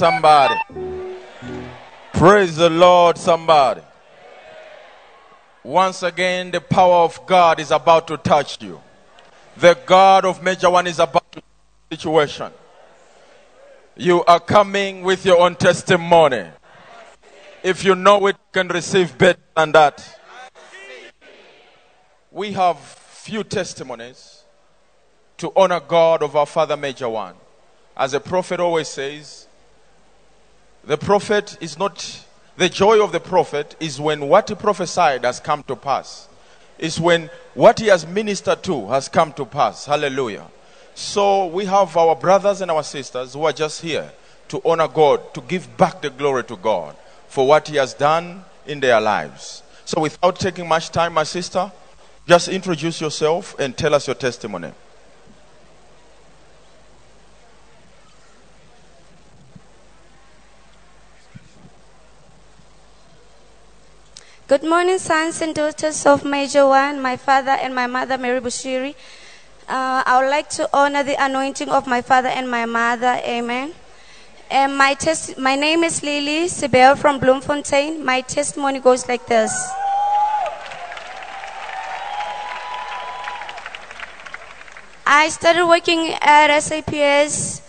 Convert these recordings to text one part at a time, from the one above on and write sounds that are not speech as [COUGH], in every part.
somebody. Praise the Lord, somebody. Once again, the power of God is about to touch you. The God of Major One is about to situation. You are coming with your own testimony. If you know it, you can receive better than that. We have few testimonies to honor God of our Father Major One. As a prophet always says, the prophet is not, the joy of the prophet is when what he prophesied has come to pass. Is when what he has ministered to has come to pass. Hallelujah. So we have our brothers and our sisters who are just here to honor God, to give back the glory to God for what he has done in their lives. So without taking much time, my sister, just introduce yourself and tell us your testimony. Good morning, sons and daughters of Major One, my father and my mother, Mary Bushiri. Uh, I would like to honor the anointing of my father and my mother. Amen. And my, my name is Lily Sibel from Bloemfontein. My testimony goes like this. I started working at SAPS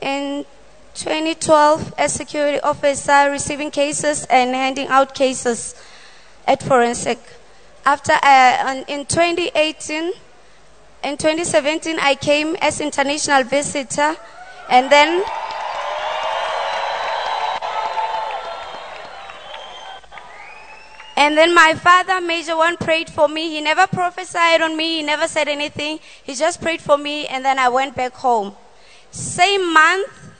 in 2012 as security officer, receiving cases and handing out cases at forensic. After uh, in 2018, in 2017, I came as international visitor, and then and then my father, Major One, prayed for me. He never prophesied on me. He never said anything. He just prayed for me, and then I went back home. Same month,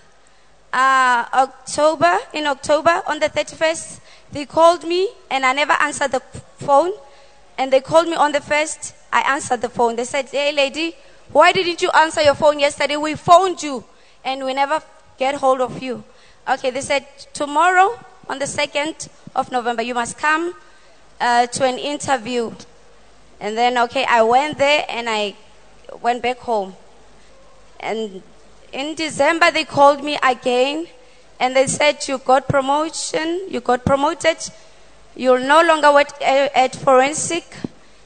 uh, October, in October, on the 31st, they called me and I never answered the phone. And they called me on the 1st, I answered the phone. They said, Hey, lady, why didn't you answer your phone yesterday? We phoned you and we never get hold of you. Okay, they said, Tomorrow, on the 2nd of November, you must come uh, to an interview. And then, okay, I went there and I went back home. And in December, they called me again and they said, You got promotion, you got promoted, you'll no longer work at, at forensic,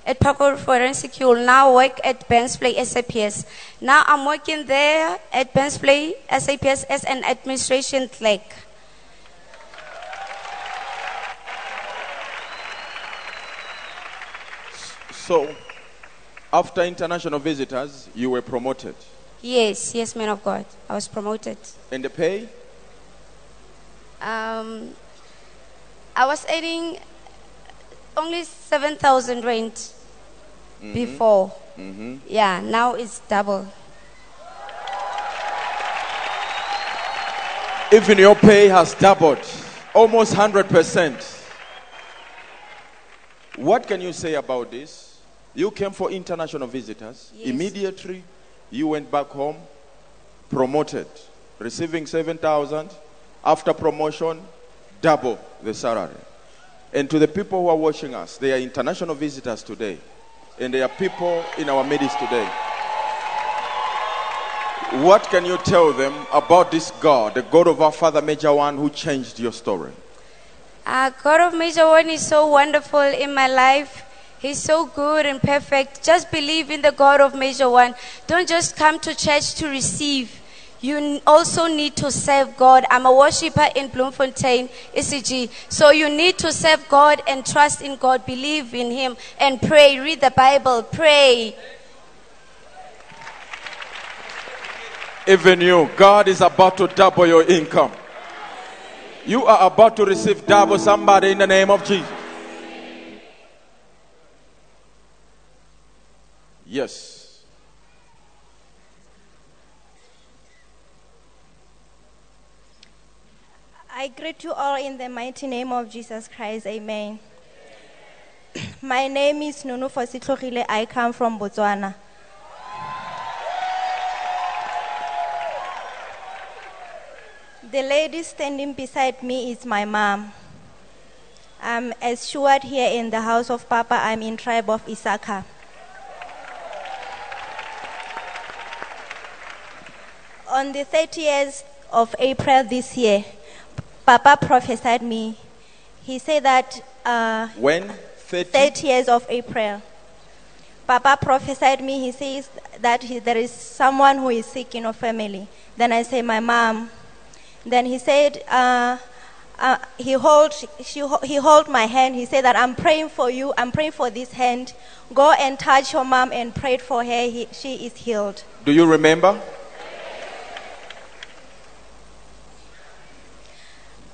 at Parkour Forensic, you'll now work at Bainsvlei SAPS. Now I'm working there at Bainsvlei SAPS as an administration clerk. So, after international visitors, you were promoted. Yes, yes, man of God. I was promoted. And the pay? Um, I was earning only 7,000 rent before. Yeah, now it's double. Even your pay has doubled, almost 100%. What can you say about this? You came for international visitors. Yes. Immediately, you went back home, promoted, receiving 7,000. After promotion, double the salary. And to the people who are watching us, they are international visitors today. And they are people in our midst today. What can you tell them about this God, the God of our Father Major One, who changed your story? Uh, God of Major One is so wonderful in my life. He's so good and perfect. Just believe in the God of Major One. Don't just come to church to receive. You also need to serve God. I'm a worshiper in Bloemfontein, ECG. So you need to serve God and trust in God, believe in Him, and pray. Read the Bible, pray. Even you, God is about to double your income. You are about to receive double somebody in the name of Jesus. Yes. I greet you all in the mighty name of Jesus Christ. Amen. [CLEARS THROAT] My name is Nunu Fositlogile. I come from Botswana. The lady standing beside me is my mom. I'm as steward here in the house of Papa. I'm in tribe of Isaka. On the 30th of April this year, Papa prophesied me. He said that uh, When? 30? 30th of April. Papa prophesied me. He says that he, there is someone who is sick in our family. Then I say, my mom. Then he said, uh, uh, he hold, she, he hold my hand. He said that I'm praying for you. I'm praying for this hand. Go and touch your mom and pray for her. He, she is healed. Do you remember?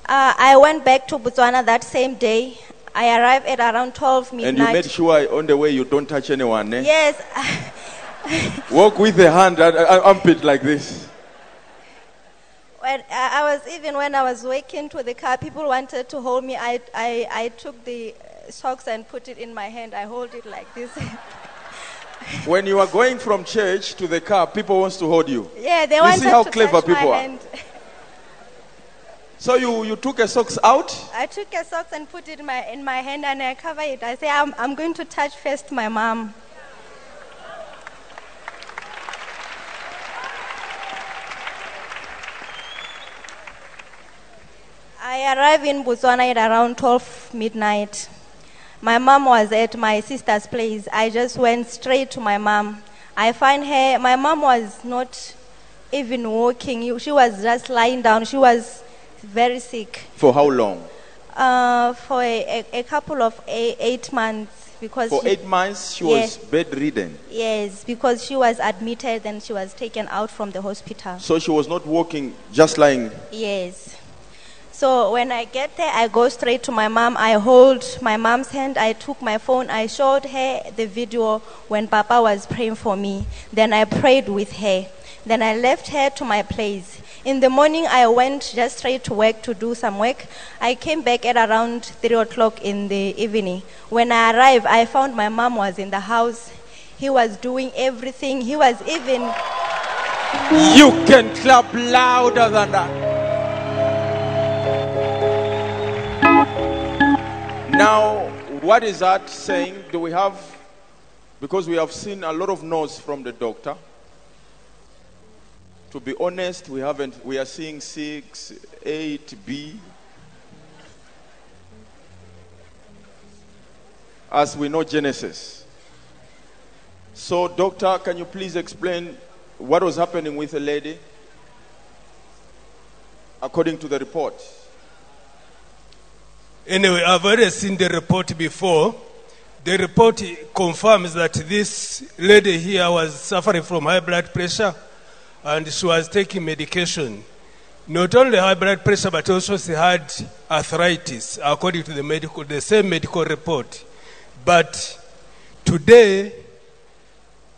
Uh, I went back to Botswana that same day. I arrived at around 12 midnight. And you made sure on the way you don't touch anyone. Eh? Yes, [LAUGHS] Walk with the hand at at armpit like this. when, I I was even when I was waking to the car, people wanted to hold me. I, I, I took the uh, socks and put it in my hand. I hold it like this. [LAUGHS] When you are going from church to the car, people wants to hold you. yeah, they You wanted see how to clever people are? [LAUGHS] So you, you took a socks out. I took a socks and put it in my in my hand and I cover it. I say I'm, I'm going to touch first my mom. I arrived in Botswana at around 12 midnight. My mom was at my sister's place. I just went straight to my mom. I find her. My mom was not even walking. She was just lying down. She was very sick. For how long? uh, for a, a, a couple of eight, eight months because For she, eight months, she Yes. was bedridden. yes because she was admitted and she was taken out from the hospital. So she was not walking, just lying. yes. So when i get there i go straight to my mom. I hold my mom's hand. I took my phone. I showed her the video when papa was praying for me. Then i prayed with her. Then i left her to my place in the morning i went just straight to work to do some work i came back at around 3 o'clock in the evening when i arrived i found my mom was in the house he was doing everything he was even You can clap louder than that. Now, what is that saying? Do we have, because we have seen a lot of no's from the doctor. To be honest, we haven't, we are seeing 6, 8B. As we know Genesis. So, doctor, can you please explain what was happening with the lady according to the report? Anyway, I've already seen the report before. The report confirms that this lady here was suffering from high blood pressure and she was taking medication. Not only high blood pressure, but also she had arthritis, according to the medical, the same medical report. But today,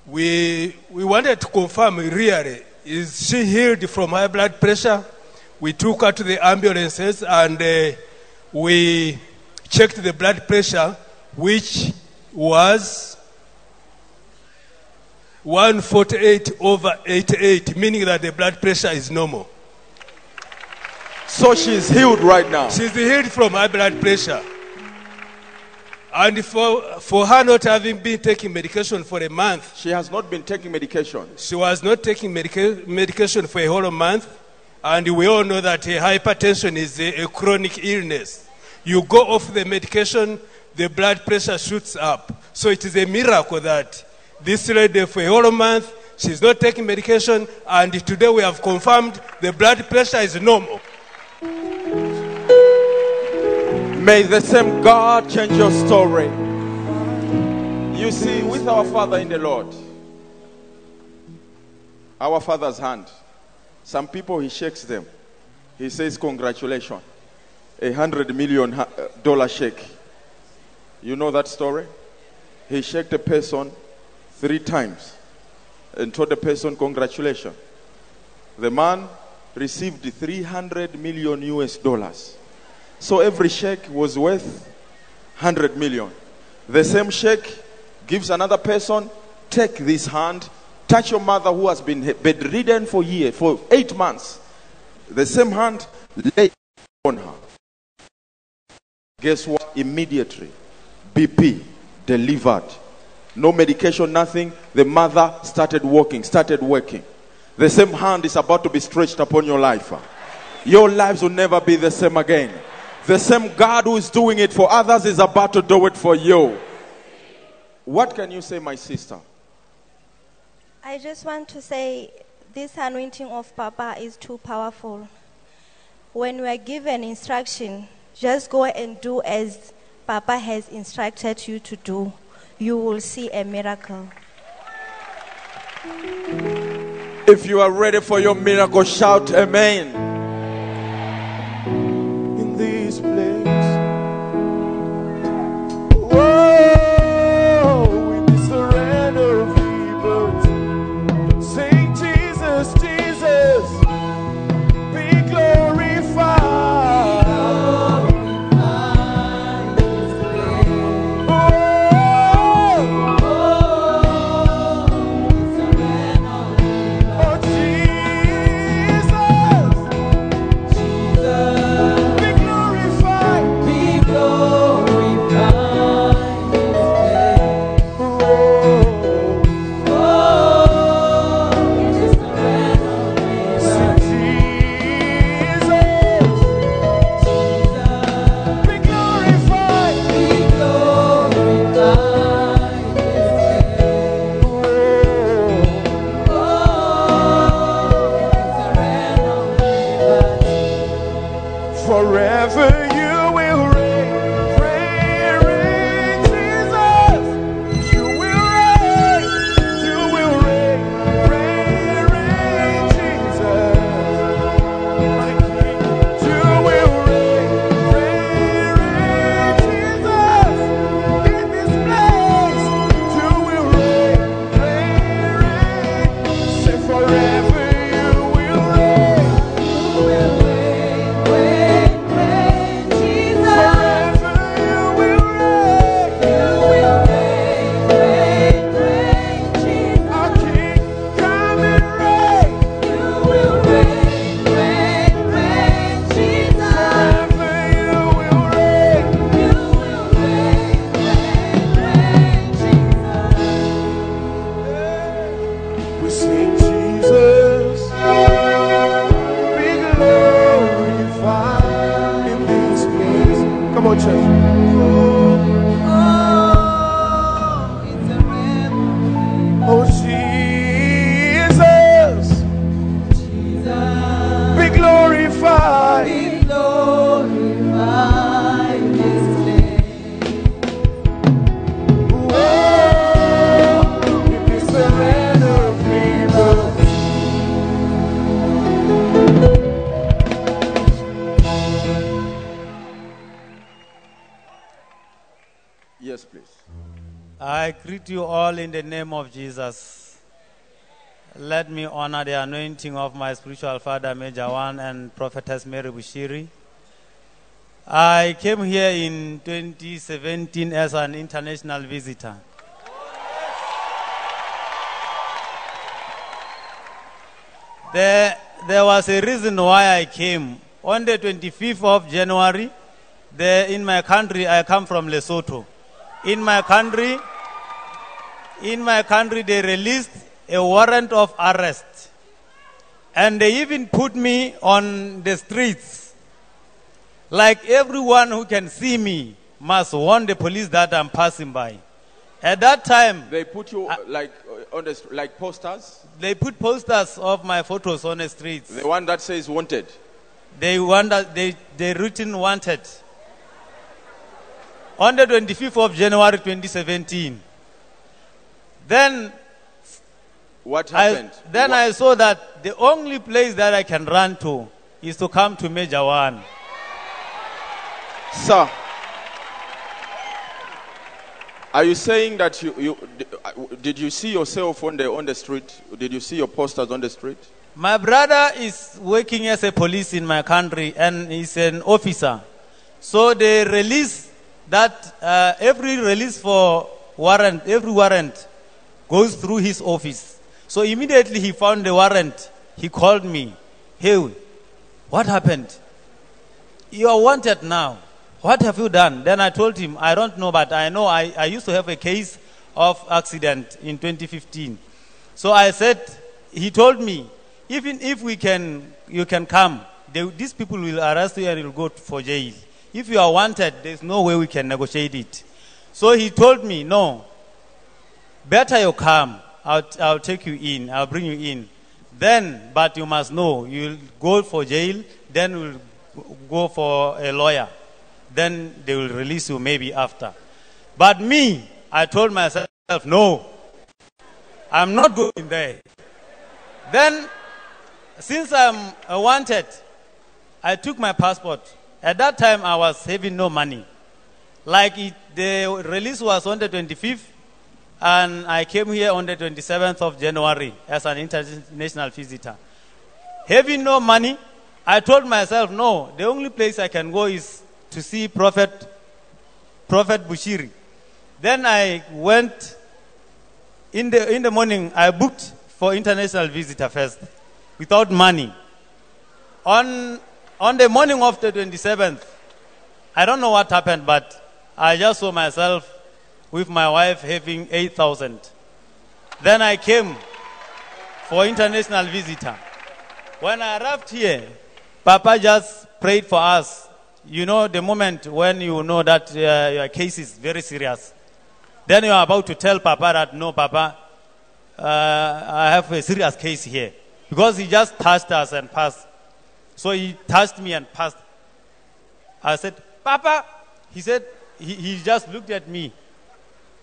we, we wanted to confirm really, is she healed from high blood pressure? We took her to the ambulances and uh, we checked the blood pressure, which was 148 over 88, meaning that the blood pressure is normal. So she's healed right now. She's healed from high blood pressure. And for, for her not having been taking medication for a month, She has not been taking medication. she was not taking medica- medication for a whole month. And we all know that hypertension is a, a chronic illness. You go off the medication, the blood pressure shoots up. So it is a miracle that this lady for a whole month, she's not taking medication, and today we have confirmed the blood pressure is normal. May the same God change your story. You see, with our Father in the Lord, our Father's hand, some people He shakes them. He says, Congratulations. A hundred million uh, shake. You know that story? He shook a person three times and told the person, Congratulations. The man received 300 million US dollars. So every shake was worth 100 million. The same shake gives another person, take this hand, touch your mother who has been bedridden for years, for eight months. The same hand lay on her. Guess what? Immediately, BP delivered. No medication, nothing. The mother started walking, started working. The same hand is about to be stretched upon your life. Your lives will never be the same again. The same God who is doing it for others is about to do it for you. What can you say, my sister? I just want to say this anointing of Papa is too powerful. When we are given instruction, just go and do as Papa has instructed you to do. You will see a miracle. If you are ready for your miracle, shout Amen. In this place, the name of Jesus. Let me honor the anointing of my spiritual father, Major One, and Prophetess Mary Bushiri. I came here in 2017 as an international visitor. There, there was a reason why I came. On the 25th of January, there in my country, I come from Lesotho. In my country, in my country, they released a warrant of arrest. And they even put me on the streets. Like everyone who can see me must warn the police that I'm passing by. At that time, They put you like uh, on the like posters. they put posters of my photos on the streets. The one that says wanted. They wonder, they, they written wanted. On the 25th of January 2017. Then What I, happened? then Wha- I saw that the only place that I can run to is to come to Major One. Sir, are you saying that you, you did you see yourself on the on the street? Did you see your posters on the street? My brother is working as a police in my country and he's an officer. So they release that uh, every release for warrant, every warrant goes through his office. So immediately he found the warrant. He called me. Hey, What happened? You are wanted now. What have you done? Then I told him, I don't know, but I know I, I used to have a case of accident in 2015. So I said, he told me, even if we can, you can come, they, these people will arrest you and you'll go for jail. If you are wanted, there's no way we can negotiate it. So he told me, no, better you come. I'll, I'll take you in. I'll bring you in. Then, but you must know, you'll go for jail, then we'll go for a lawyer. Then they will release you maybe after. But me, I told myself, no, I'm not going there. Then, since I'm wanted, I took my passport. At that time, I was having no money. Like it, the release was on the 25th, and I came here on the 27th of January as an international visitor. Having no money, I told myself, no, the only place I can go is to see Prophet, Prophet Bushiri. Then I went in the, in the morning, I booked for international visitor first without money. On, on the morning of the 27th, I don't know what happened, but I just saw myself with my wife having 8,000. Then I came for international visitor. When I arrived here, Papa just prayed for us. You know, the moment when you know that uh, your case is very serious. Then you are about to tell Papa that, no, Papa, uh, I have a serious case here. Because he just touched us and passed. So he touched me and passed. I said, Papa, he said, he, he just looked at me.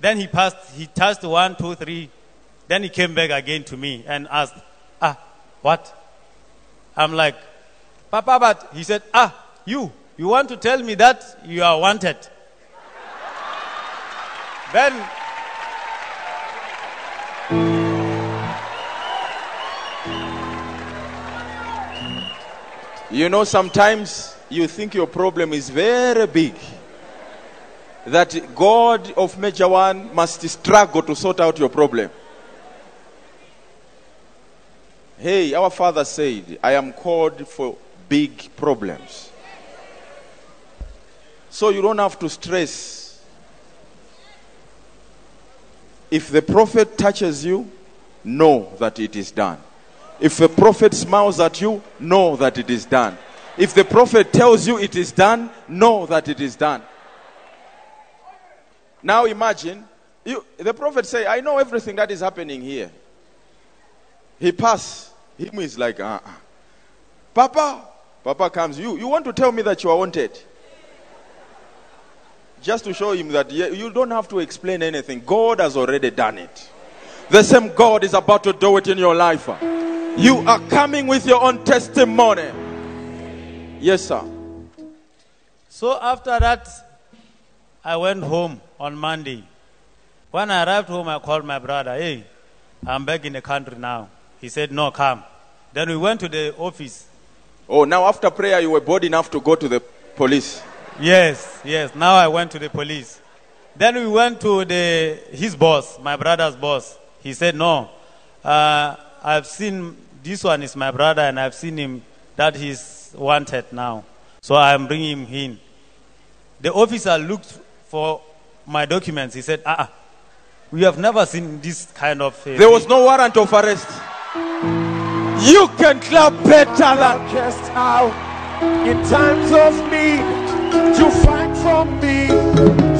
Then he passed, he touched one, two, three. Then he came back again to me and asked, Ah, what? I'm like, Papa, but he said, Ah, you, you want to tell me that you are wanted? then You know, sometimes you think your problem is very big. That God of Major One must struggle to sort out your problem. Hey, our father said, I am called for big problems. So you don't have to stress. If the prophet touches you, know that it is done. If a prophet smiles at you, know that it is done. If the prophet tells you it is done, know that it is done. Now imagine, you, the prophet say, I know everything that is happening here. He pass. Him is like, uh-uh. Papa, Papa comes. You, you want to tell me that you are wanted? Just to show him that you don't have to explain anything. God has already done it. The same God is about to do it in your life. You are coming with your own testimony. Yes, sir. So after that, I went home on Monday. When I arrived home, I called my brother. Hey, I'm back in the country now. He said, No, come. Then we went to the office. Oh, now after prayer, you were bold enough to go to the police. Yes, yes. Now I went to the police. Then we went to the his boss, my brother's boss. He said, "No, uh, I've seen this one is my brother, and I've seen him that he's wanted now. So I'm bringing him in." The officer looked for my documents. He said, "Ah, uh we have never seen this kind of." Uh, There was no warrant of arrest. You can clap better than. just out in times of need. You fight for me.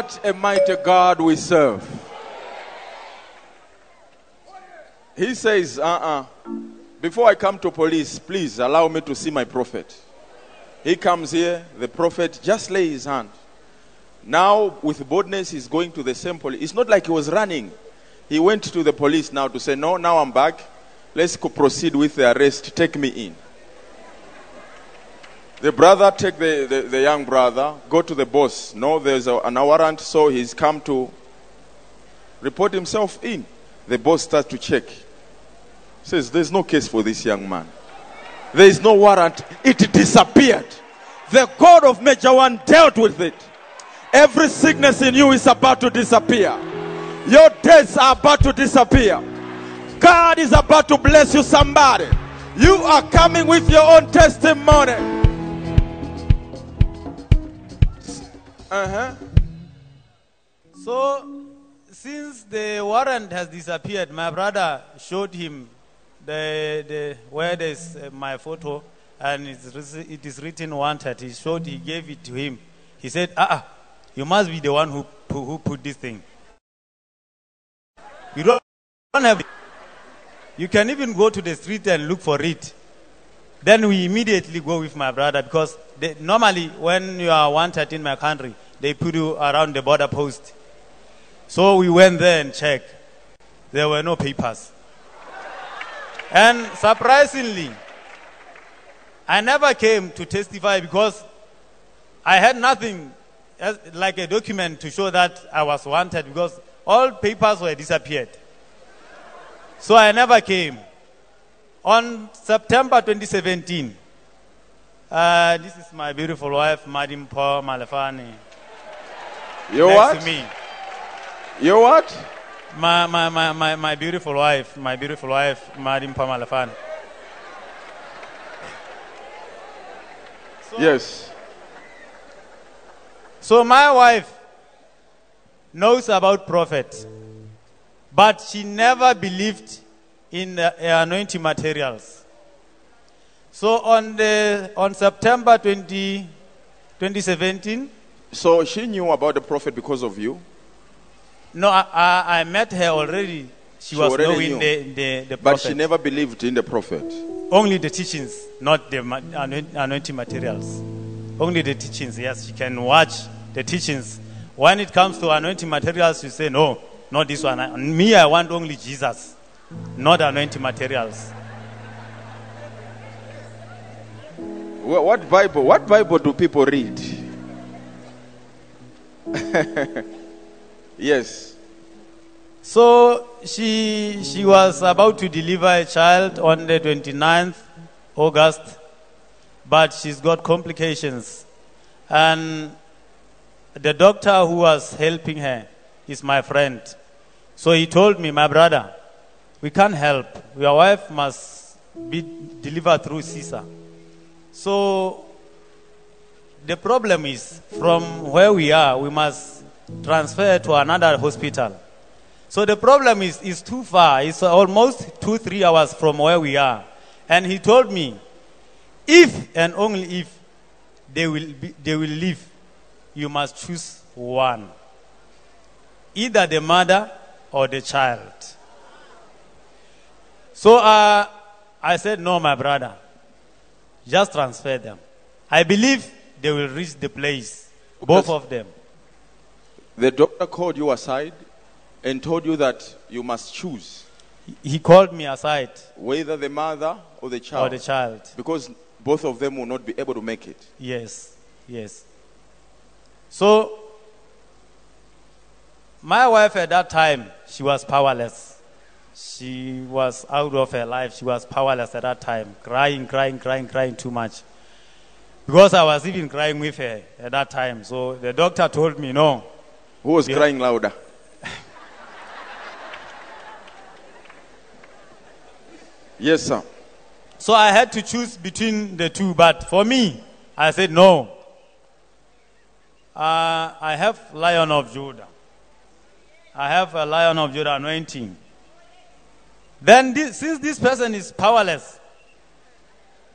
What a mighty God we serve. He says, uh uh Before I come to police, please allow me to see my prophet. He comes here, the prophet just lay his hand. Now, with boldness, he's going to the same police. It's not like he was running. He went to the police now to say, No, now I'm back. Let's proceed with the arrest. Take me in. The brother take the, the, the young brother, go to the boss. No, there's a, an warrant, so he's come to report himself in. The boss starts to check. Says, There's no case for this young man. There is no warrant. It disappeared. The God of Major One dealt with it. Every sickness in you is about to disappear. Your debts are about to disappear. God is about to bless you, somebody. You are coming with your own testimony. Uh huh. So, since the warrant has disappeared, my brother showed him the, the where there's uh, my photo and it's, it is written wanted. He showed, he gave it to him. He said, ah, ah, you must be the one who, who, who put this thing. You don't, don't have it. You can even go to the street and look for it. Then we immediately go with my brother because they, normally when you are wanted in my country, they put you around the border post. So we went there and checked. There were no papers. And surprisingly, I never came to testify because I had nothing as, like a document to show that I was wanted because all papers were disappeared. So I never came. On September 2017, uh, this is my beautiful wife, Madam Paul Malefani. You what? me. You what? My, my, my, my, my beautiful wife, my beautiful wife, Madam Paul Malefani. Yes. So my wife knows about prophet, but she never believed in the anointing materials. So on the on September 20, 2017, So she knew about the prophet because of you. no, I, I, I met her already. She, She was knowing the, the, the But she never believed in the prophet. Only the teachings, not the ma- anointing materials. Only the teachings. Yes, she can watch the teachings. When it comes to anointing materials, you say, no, not this one. I- Me, I want only Jesus, not anointing materials. Wha- What Bible? What Bible do people read? [LAUGHS] yes. So she, she was about to deliver a child on the 29th August, but she's got complications. And the doctor who was helping her is my friend. So he told me, my brother, we can't help. Your wife must be delivered through Caesar. So the problem is from where we are, we must transfer to another hospital. So the problem is, is too far. It's almost two, three hours from where we are. And he told me, if and only if they will, be, they will leave, you must choose one. Either the mother or the child. So uh, I said, no, my brother. Just transfer them. I believe they will reach the place. Both Because- of them. The doctor called you aside and told you that you must choose He called me aside, whether the mother or the child. or the child. Because both of them will not be able to make it. Yes, yes. So, my wife at that time, she was powerless. She was out of her life. She was powerless at that time, crying, crying, crying, crying too much. Because I was even crying with her at that time. So the doctor told me, no, Who was crying louder? [LAUGHS] yes, sir. So I had to choose between the two, but for me, I said no. Uh, I have Lion of Judah. I have a Lion of Judah anointing. Then, this, since this person is powerless,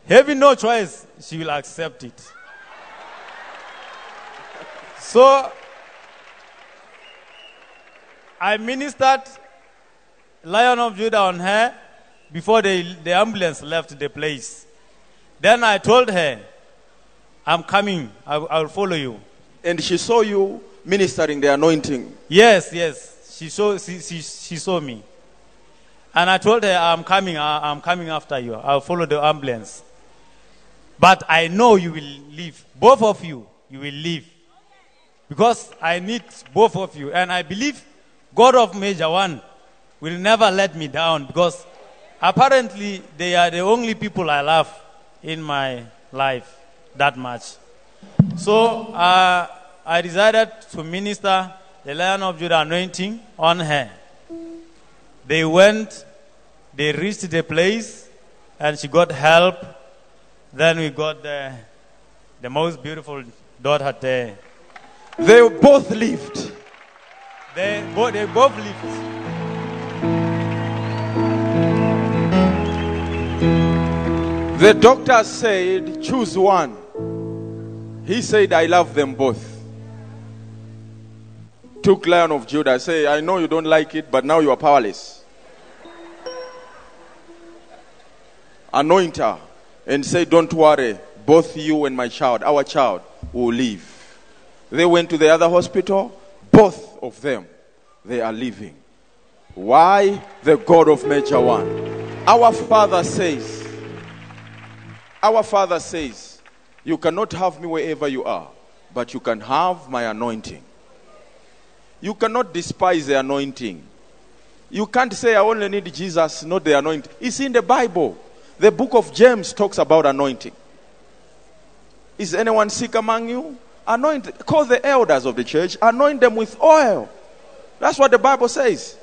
having no choice, she will accept it. So, I ministered Lion of Judah on her before the, the ambulance left the place. Then I told her, I'm coming. I, I will follow you. And she saw you ministering the anointing. Yes, yes. She saw, she, she, she saw me. And I told her, I'm coming. I, I'm coming after you. I'll follow the ambulance. But I know you will leave. Both of you, you will leave. Because I need both of you. And I believe God of Major One will never let me down because apparently they are the only people I love in my life that much. So uh, I decided to minister the Lion of Judah anointing on her. They went, they reached the place, and she got help. Then we got the, the most beautiful daughter there. They both lived. They, both, they both lived. The doctor said, choose one. He said, I love them both. Took Lion of Judah. Say, I know you don't like it, but now you are powerless. Anoint her and say, Don't worry, both you and my child, our child, will live. They went to the other hospital, both of them, they are living. Why? The God of Major One. Our Father says, our Father says, You cannot have me wherever you are, but you can have my anointing. You cannot despise the anointing. You can't say, I only need Jesus, not the anointing. It's in the Bible. The book of James talks about anointing. Is anyone sick among you? Anoint, call the elders of the church, anoint them with oil. That's what the Bible says.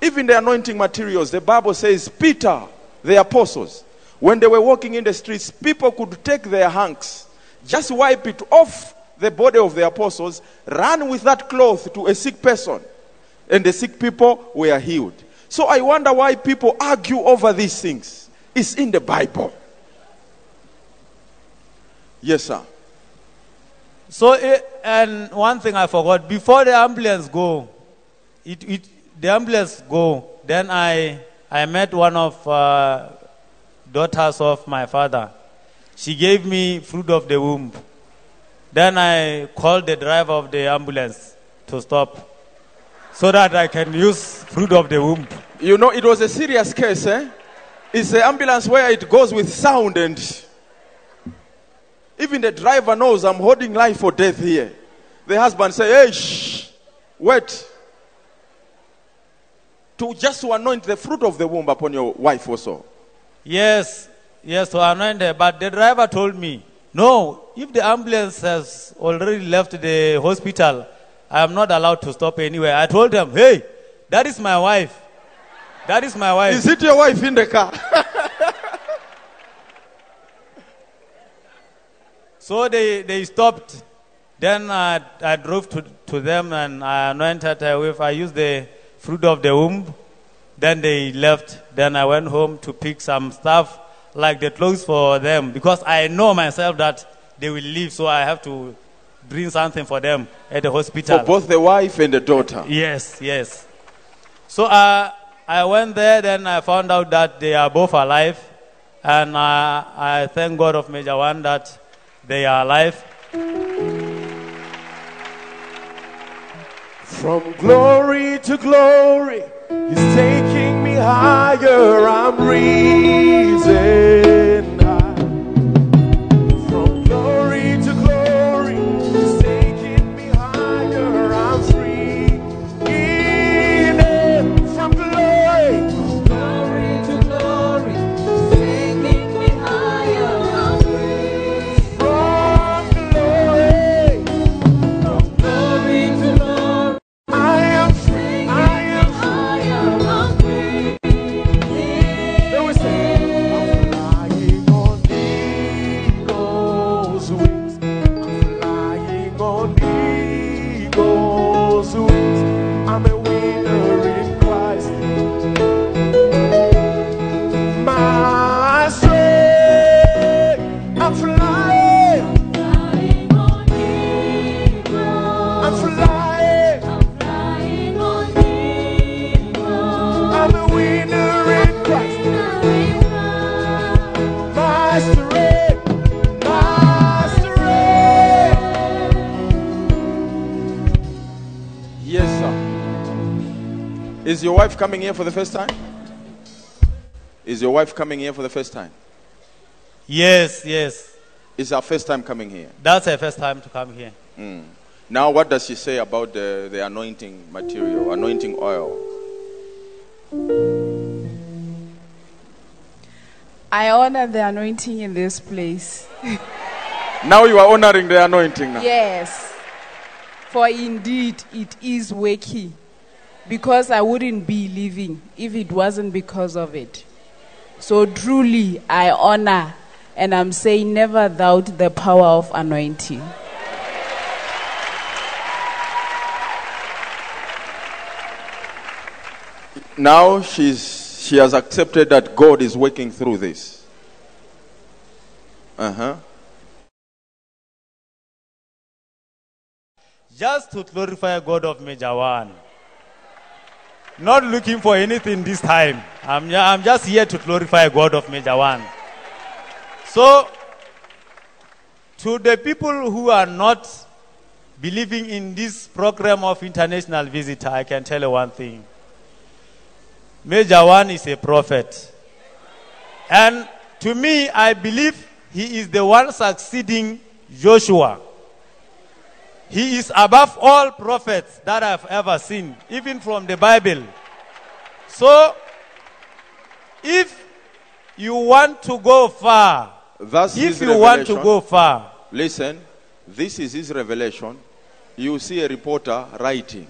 Even the anointing materials, the Bible says, Peter, the apostles, when they were walking in the streets, people could take their hanks, just wipe it off the body of the apostles, ran with that cloth to a sick person, and the sick people were healed. So I wonder why people argue over these things. It's in the Bible. Yes, sir. So, eh, and one thing I forgot before the ambulance go, it, it, the ambulance go, then I, I met one of uh, daughters of my father. She gave me fruit of the womb. Then I called the driver of the ambulance to stop so that I can use fruit of the womb. You know, it was a serious case, eh? It's an ambulance where it goes with sound, and even the driver knows I'm holding life or death here. The husband say, "Hey, shh, wait." To just to anoint the fruit of the womb upon your wife also. Yes, yes, to anoint her. But the driver told me, no, if the ambulance has already left the hospital, I am not allowed to stop anywhere. I told them, hey, that is my wife. That is my wife. Is it your wife in the car? [LAUGHS] So they, they stopped. Then I, I drove to, to them and I anointed her with, I used the fruit of the womb. Then they left. Then I went home to pick some stuff, like the clothes for them, because I know myself that they will leave, so I have to bring something for them at the hospital. For both the wife and the daughter. Yes, yes. So uh, I went there, then I found out that they are both alive. And uh, I thank God of Major One that they are alive. From glory to glory, He's taking me higher. I'm reason Is your wife coming here for the first time? Is your wife coming here for the first time? Yes, yes. Is her first time coming here? That's her first time to come here. Hmm. Now, what does she say about the, the anointing material, anointing oil? I honor the anointing in this place. [LAUGHS] Now you are honoring the anointing now. Yes. For indeed it is working. Because I wouldn't be living if it wasn't because of it. So truly I honor and I'm saying never doubt the power of anointing. Now she's, she has accepted that God is working through this. Uh huh. Just to glorify God of Major One. Not looking for anything this time. I'm, I'm just here to glorify God of Major One. So, to the people who are not believing in this program of international visitor, I can tell you one thing. Major One is a prophet. And to me, I believe he is the one succeeding Joshua. He is above all prophets that I've ever seen, even from the Bible. So, if you want to go far, That's if you want to go far, Listen, this is his revelation. You see a reporter writing.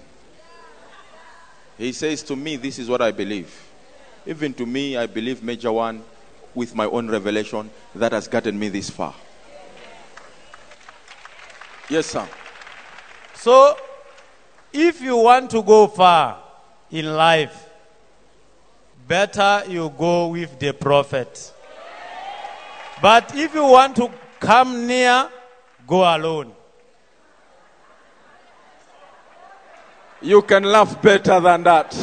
He says to me, This is what I believe. Even to me, I believe Major One with my own revelation that has gotten me this far. Yes, sir. So, if you want to go far in life, better you go with the prophet. But if you want to come near, go alone. You can laugh better than that.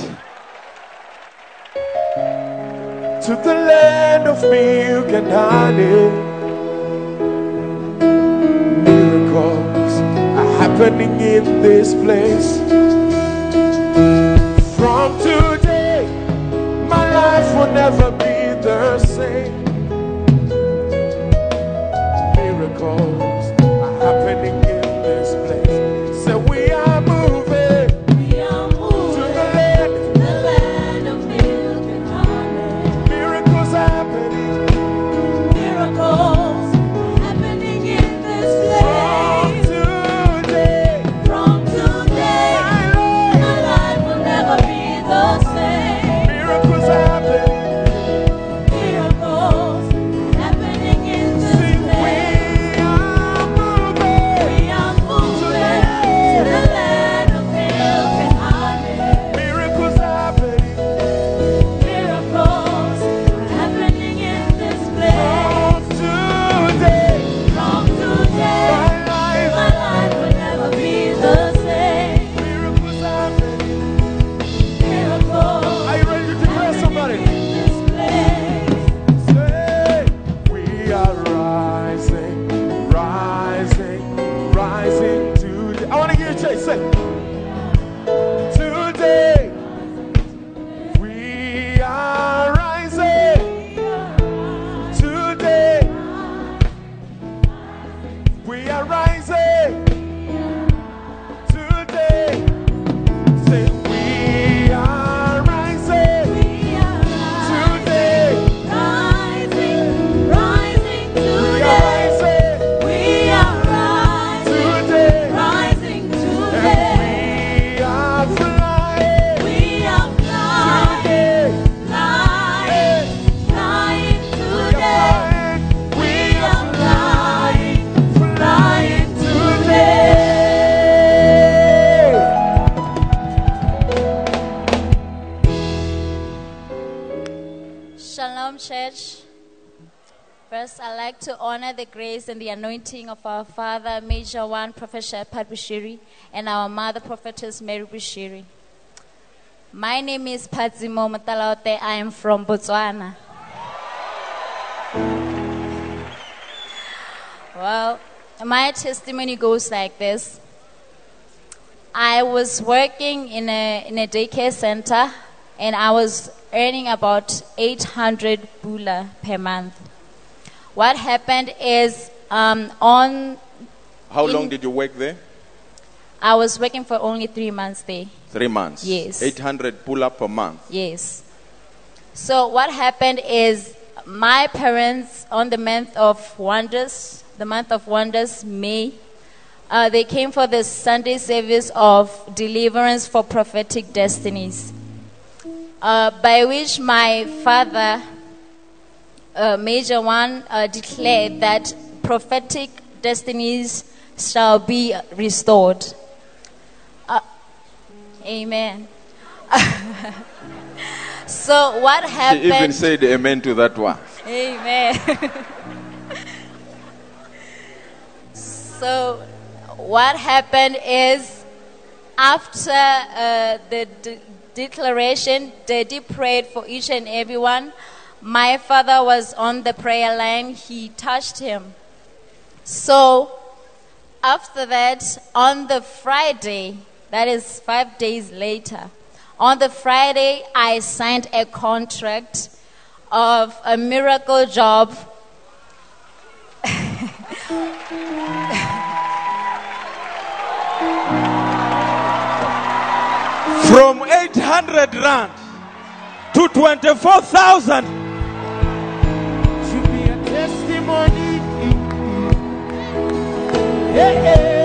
to the land of milk and honey. Happening in this place. From today, my life will never be the same. Miracles grace and the anointing of our father, Major One, Prophet Shepherd Bushiri, and our mother, Prophetess Mary Bushiri. My name is Padzimo Matalaote. I am from Botswana. Well, my testimony goes like this. I was working in a, in a daycare center and I was earning about 800 pula per month. What happened is um, on How In- long did you work there? I was working for only three months there. Three months. Yes. 800 pula per month. Yes. So what happened is my parents on the month of wonders, the month of wonders, May, uh, they came for the Sunday service of deliverance for prophetic destinies, uh, by which my father, uh, Major One, uh, declared that prophetic destinies shall be restored. Uh, amen. [LAUGHS] so what happened? She even said amen to that one. Amen. [LAUGHS] so, what happened is after uh, the de- declaration, Daddy prayed for each and everyone. My father was on the prayer line, he touched him. So, after that, on the Friday, that is five days later, on the Friday, I signed a contract of a miracle job. From 800 rand to 24,000. Yeah, yeah,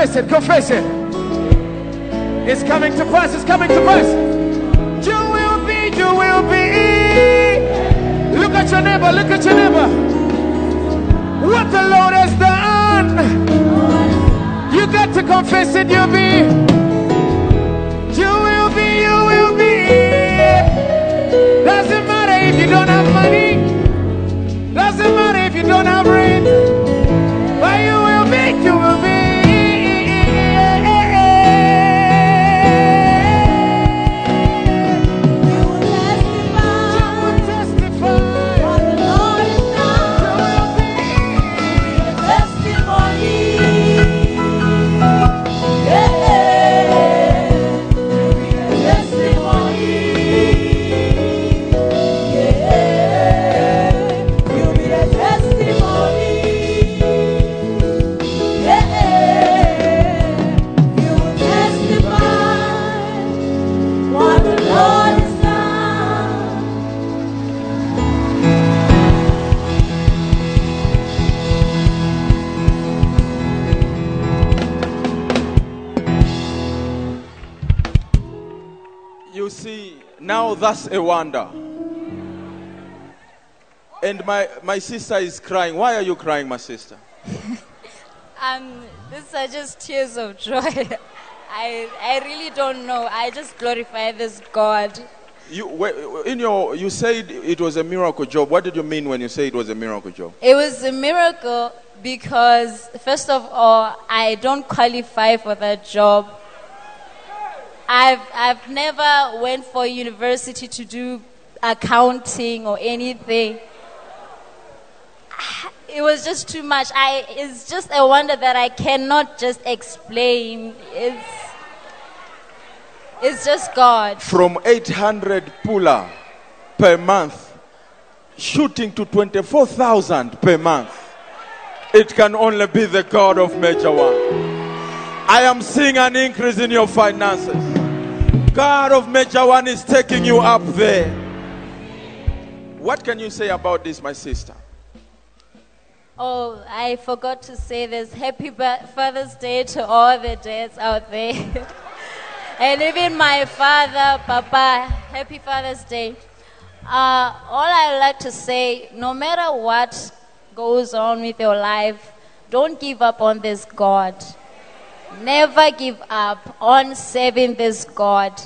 Confess it, confess it. It's coming to pass, it's coming to pass. You will be, you will be. Look at your neighbor, look at your neighbor. What the Lord has done. You got to confess it, you'll be. You will be, you will be. Doesn't matter Now a wonder. And my, my sister is crying. Why are you crying, my sister? [LAUGHS] Um, these are just tears of joy. [LAUGHS] I, I really don't know. I just glorify this God. You, in your, you said it was a miracle job. What did you mean when you say it was a miracle job? It was a miracle because, first of all, I don't qualify for that job. I've, I've never went for university to do accounting or anything. [SIGHS] It was just too much. I, it's just a wonder that I cannot just explain. It's, it's just God. From 800 pula per month, shooting to 24,000 per month. It can only be the God of Major One. I am seeing an increase in your finances. God of Major One is taking you up there. What can you say about this, my sister? Oh, I forgot to say this. Happy Father's Day to all the dads out there. [LAUGHS] and even my father, Papa, happy Father's Day. Uh, all I like to say, no matter what goes on with your life, don't give up on this God. Never give up on serving this God.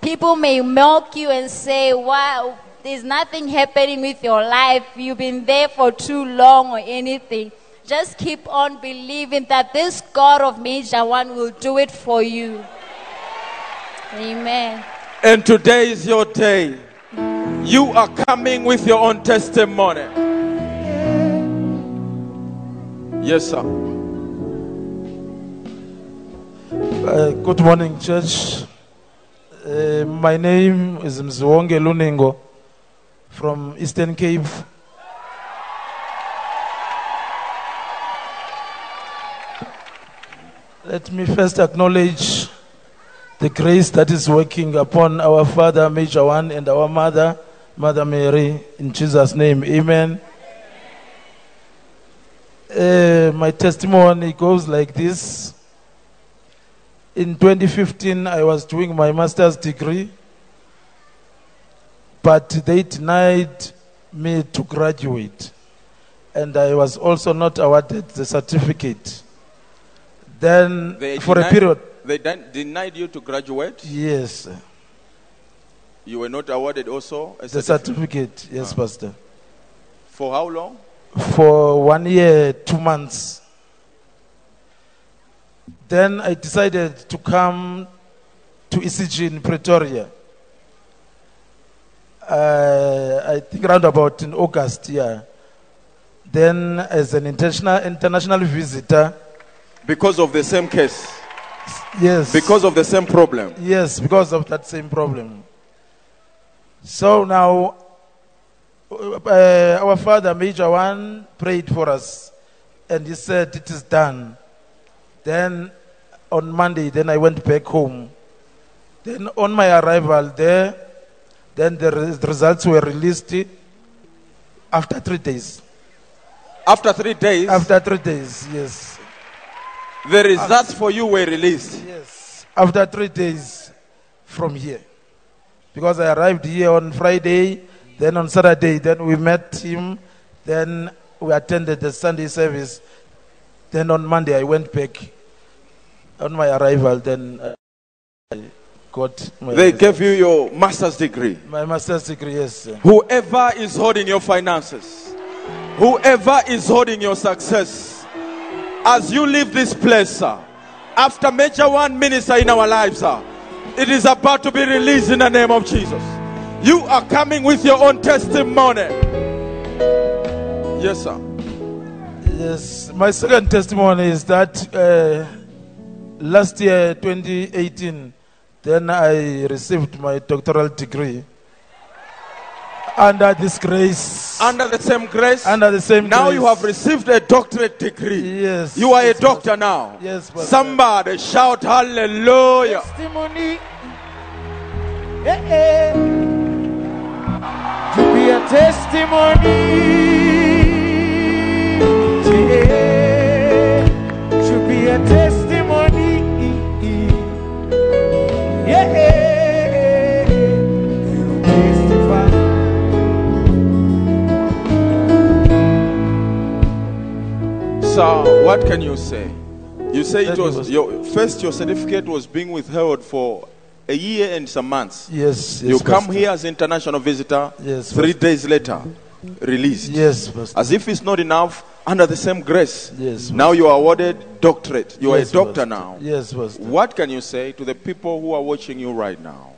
People may mock you and say, wow, there's nothing happening with your life. You've been there for too long or anything. Just keep on believing that this God of Major One will do it for you. Amen. And today is your day. You are coming with your own testimony. Yes, sir. Uh, good morning, church. Uh, my name is Mzwonge Luningo from Eastern Cape. Let me first acknowledge the grace that is working upon our Father, Major One, and our Mother, Mother Mary, in Jesus' name. Amen. Uh, my testimony goes like this. In 2015, I was doing my master's degree, but they denied me to graduate, and I was also not awarded the certificate. Then, They for a period, They den- denied you to graduate. yes, You were not awarded also a the certificate, yes, ah. Pastor. For how long? for one year, two months. Then I decided to come to ECG in Pretoria. Uh, I think around about in August, yeah. Then, as an international international visitor, Because of the same case. yes, Because of the same problem. Yes, because of that same problem. So now, uh, our father, Major One, prayed for us, and he said, "It is done." Then, on Monday, then I went back home. Then, on my arrival there, then the res- results were released after three days. After three days, After three days, yes. the results for you were released. Yes. After three days from here. Because I arrived here on Friday, then on Saturday, then we met him, then we attended the Sunday service. Then on Monday, I went back. On my arrival, then uh, I got my, They gave you your master's degree. my master's degree, yes. Whoever is holding your finances, whoever is holding your success, as you leave this place, sir, after major one minister in our lives, sir, it is about to be released in the name of Jesus. You are coming with your own testimony. Yes, sir. Yes, my second testimony is that uh, last year, 2018, then I received my doctoral degree under this grace. Under the same grace. Under the same now grace. you have received a doctorate degree. Yes. You are a yes, doctor now. Yes, Pastor. Somebody shout hallelujah. testimony. Eh, eh. To be a testimony. Yeah. To be a testimony. Can you say? You say it was your first. Your certificate was being withheld for a year and some months. Yes, yes. you come Pastor. here as international visitor. Yes, Three Pastor. days later, released. Yes, Pastor. As if it's not enough. Under the same grace. Yes, Now you are awarded doctorate. You Yes, are a doctor now. Yes, Pastor. What can you say to the people who are watching you right now,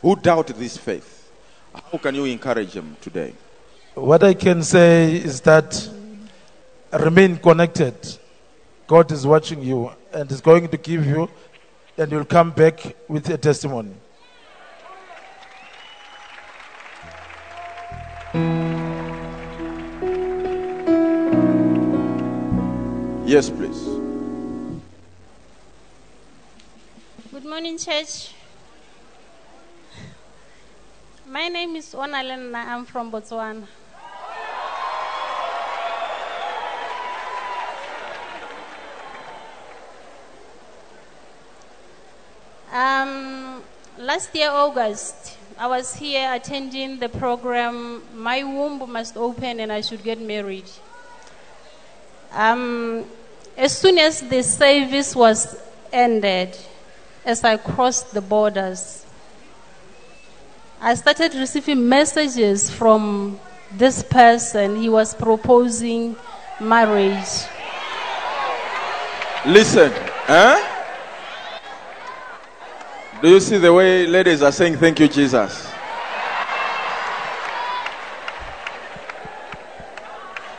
who doubt this faith? How can you encourage them today? What I can say is that remain connected. God is watching you and is going to give you, and you'll come back with a testimony. Yes, please. Good morning, church. My name is Onalen. I'm from Botswana. Um, last year, August, I was here attending the program My Womb Must Open and I Should Get Married. Um, as soon as the service was ended, as I crossed the borders, I started receiving messages from this person. He was proposing marriage. Listen, huh? Do you see the way ladies are saying thank you, Jesus?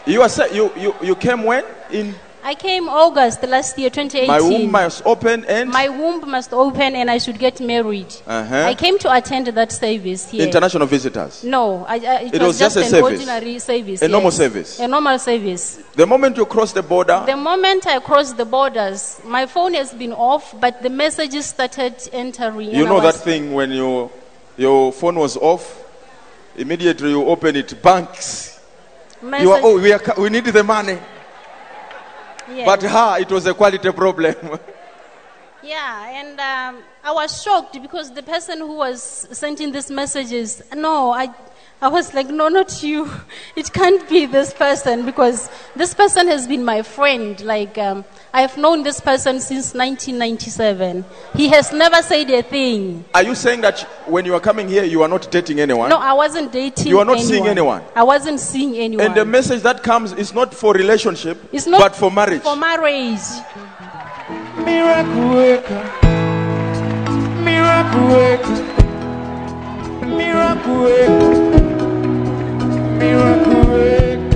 You are you, you you came when in I came August last year, 2018. my womb must open and My womb must open and I should get married. Uh-huh. I came to attend that service here. international visitors. No, I, I, it, It was, was just a an service. ordinary service. A normal service. A normal service. The moment you cross the border, The moment I crossed the borders, my phone has been off, but the messages started entering. you know that thing when you your phone was off, immediately you open it, banks. You are, oh, we, are, we need the money. Yes. But her, it was a quality problem. [LAUGHS] Yeah, and um, I was shocked because the person who was sending these messages, no, I, I was like, no, not you. It can't be this person because this person has been my friend. Like, um, I've known this person since 1997. He has never said a thing. are you saying that when you are coming here, you are not dating anyone? No, I wasn't dating You are not seeing anyone? I wasn't seeing anyone. and the message that comes is not for relationship, it's not but for marriage. For marriage. Miracle worker. Miracle worker. Miracle worker. Miracle worker.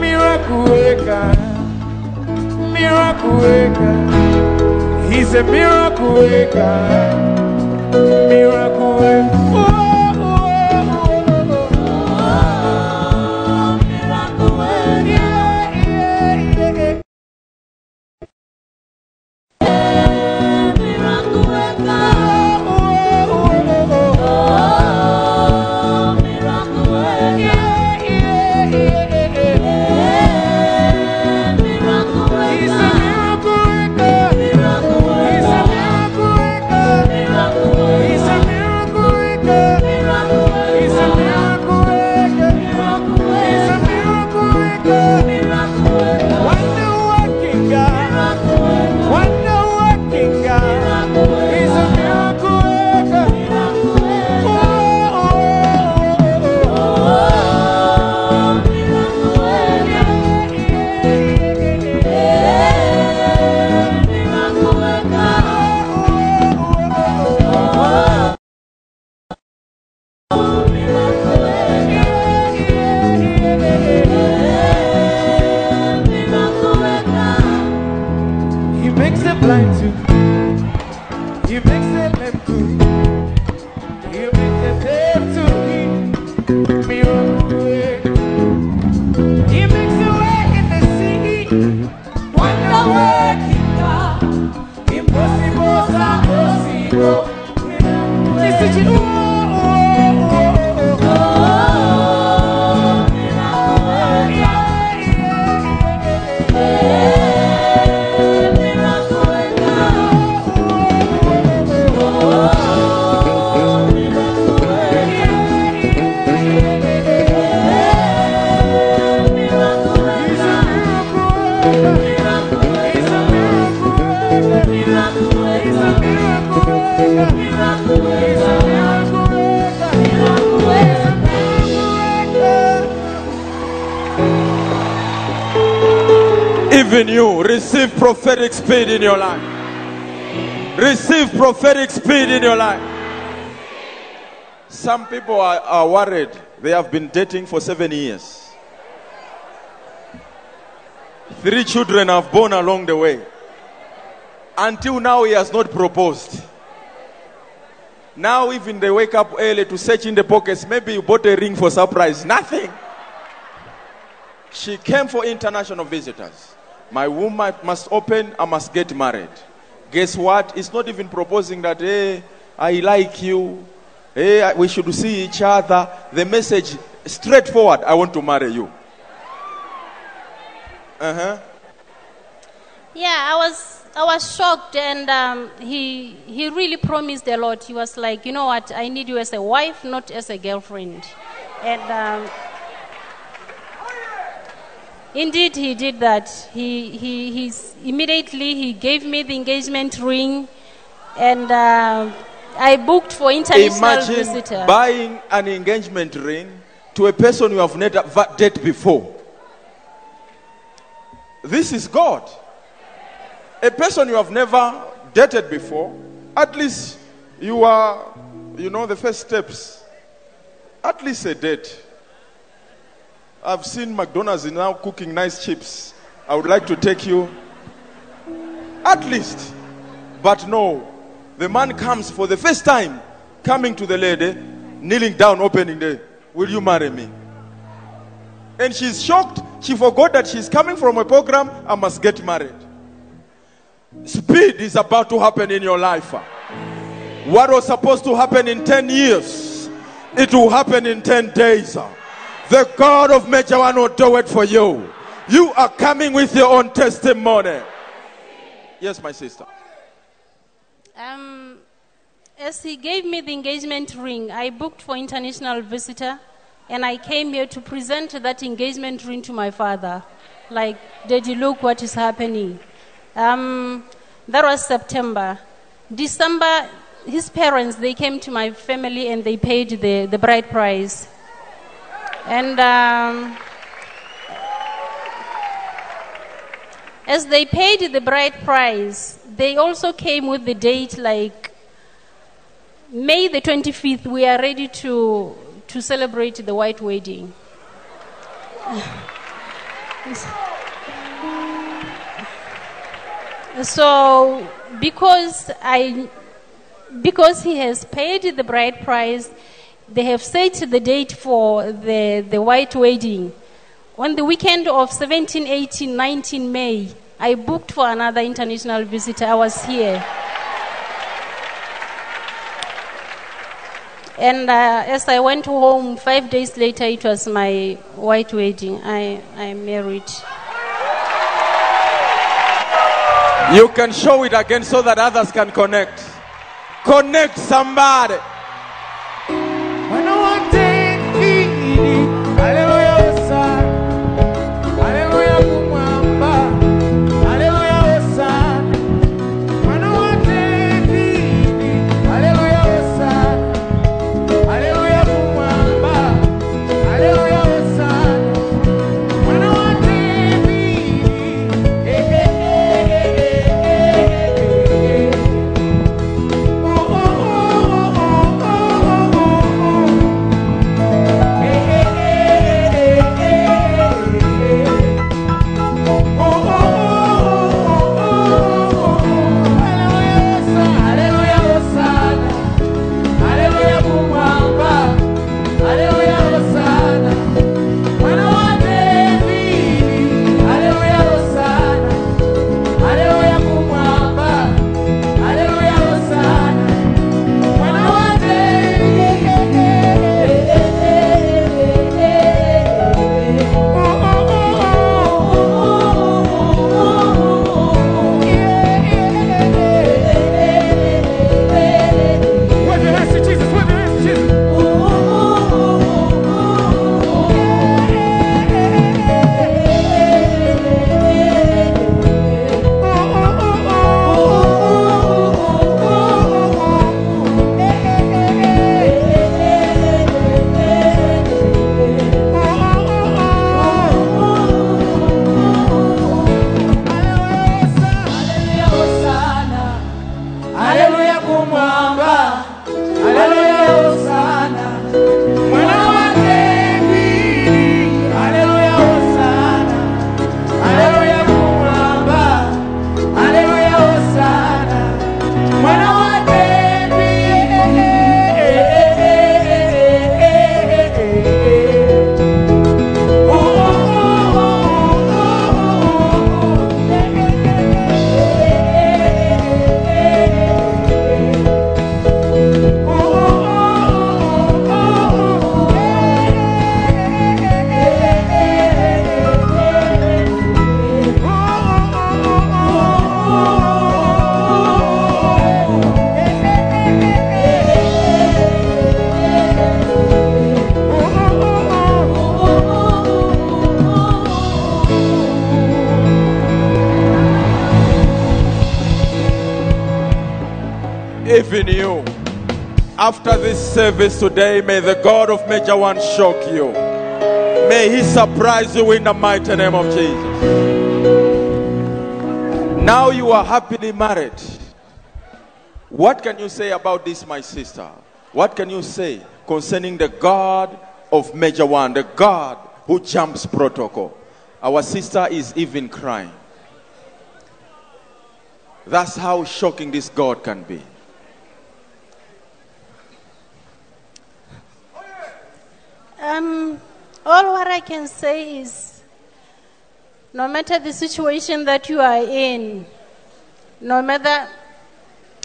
Miracle worker. Miracle worker. He's a miracle worker. Miracle worker. Even you receive prophetic speed in your life. Receive prophetic speed in your life. Some people are, are worried. They have been dating for seven years. Three children have born along the way. Until now, he has not proposed. Now, even they wake up early to search in the pockets. Maybe you bought a ring for surprise. Nothing. She came for international visitors. My womb must open, I must get married. Guess what? It's not even proposing that, hey, I like you. Hey, we should see each other. The message straightforward I want to marry you. Uh huh. Yeah, I was I was shocked, and um, he he really promised a lot. He was like, you know what, I need you as a wife, not as a girlfriend, and. Um, Indeed, he did that. He, he, he's, immediately he gave me the engagement ring, and uh, I booked for international Imagine visitor. buying an engagement ring to a person you have never dated before. This is God. A person you have never dated before, at least you are, you know, the first steps. At least a date. I've seen McDonald's now cooking nice chips. I would like to take you. At least. But no. The man comes for the first time, coming to the lady, kneeling down, opening the, Will you marry me? And she's shocked. She forgot that she's coming from a program, and must get married. Speed is about to happen in your life. What was supposed to happen in 10 years, it will happen in 10 days. The God of One will do it for you. You are coming with your own testimony. Yes, my sister. Um, as he gave me the engagement ring, I booked for international visitor, and I came here to present that engagement ring to my father. Like, Daddy, look what is happening. Um, that was September. December, his parents they came to my family and they paid the, the bride price. And um, as they paid the bride price, they also came with the date like May the 25th, we are ready to, to celebrate the white wedding. [LAUGHS] so, because I, because he has paid the bride price, they have set the date for the, the white wedding. On the weekend of 17, 18, 19 May, I booked for another international visitor. I was here. And uh, as I went home, five days later, it was my white wedding. I, I married. You can show it again so that others can connect. Connect somebody. Service today, may the God of Major One shock you. May He surprise you in the mighty name of Jesus. Now you are happily married. What can you say about this, my sister? What can you say concerning the God of Major One, the God who jumps protocol? Our sister is even crying. That's how shocking this God can be. Um, all what I can say is no matter the situation that you are in, no matter,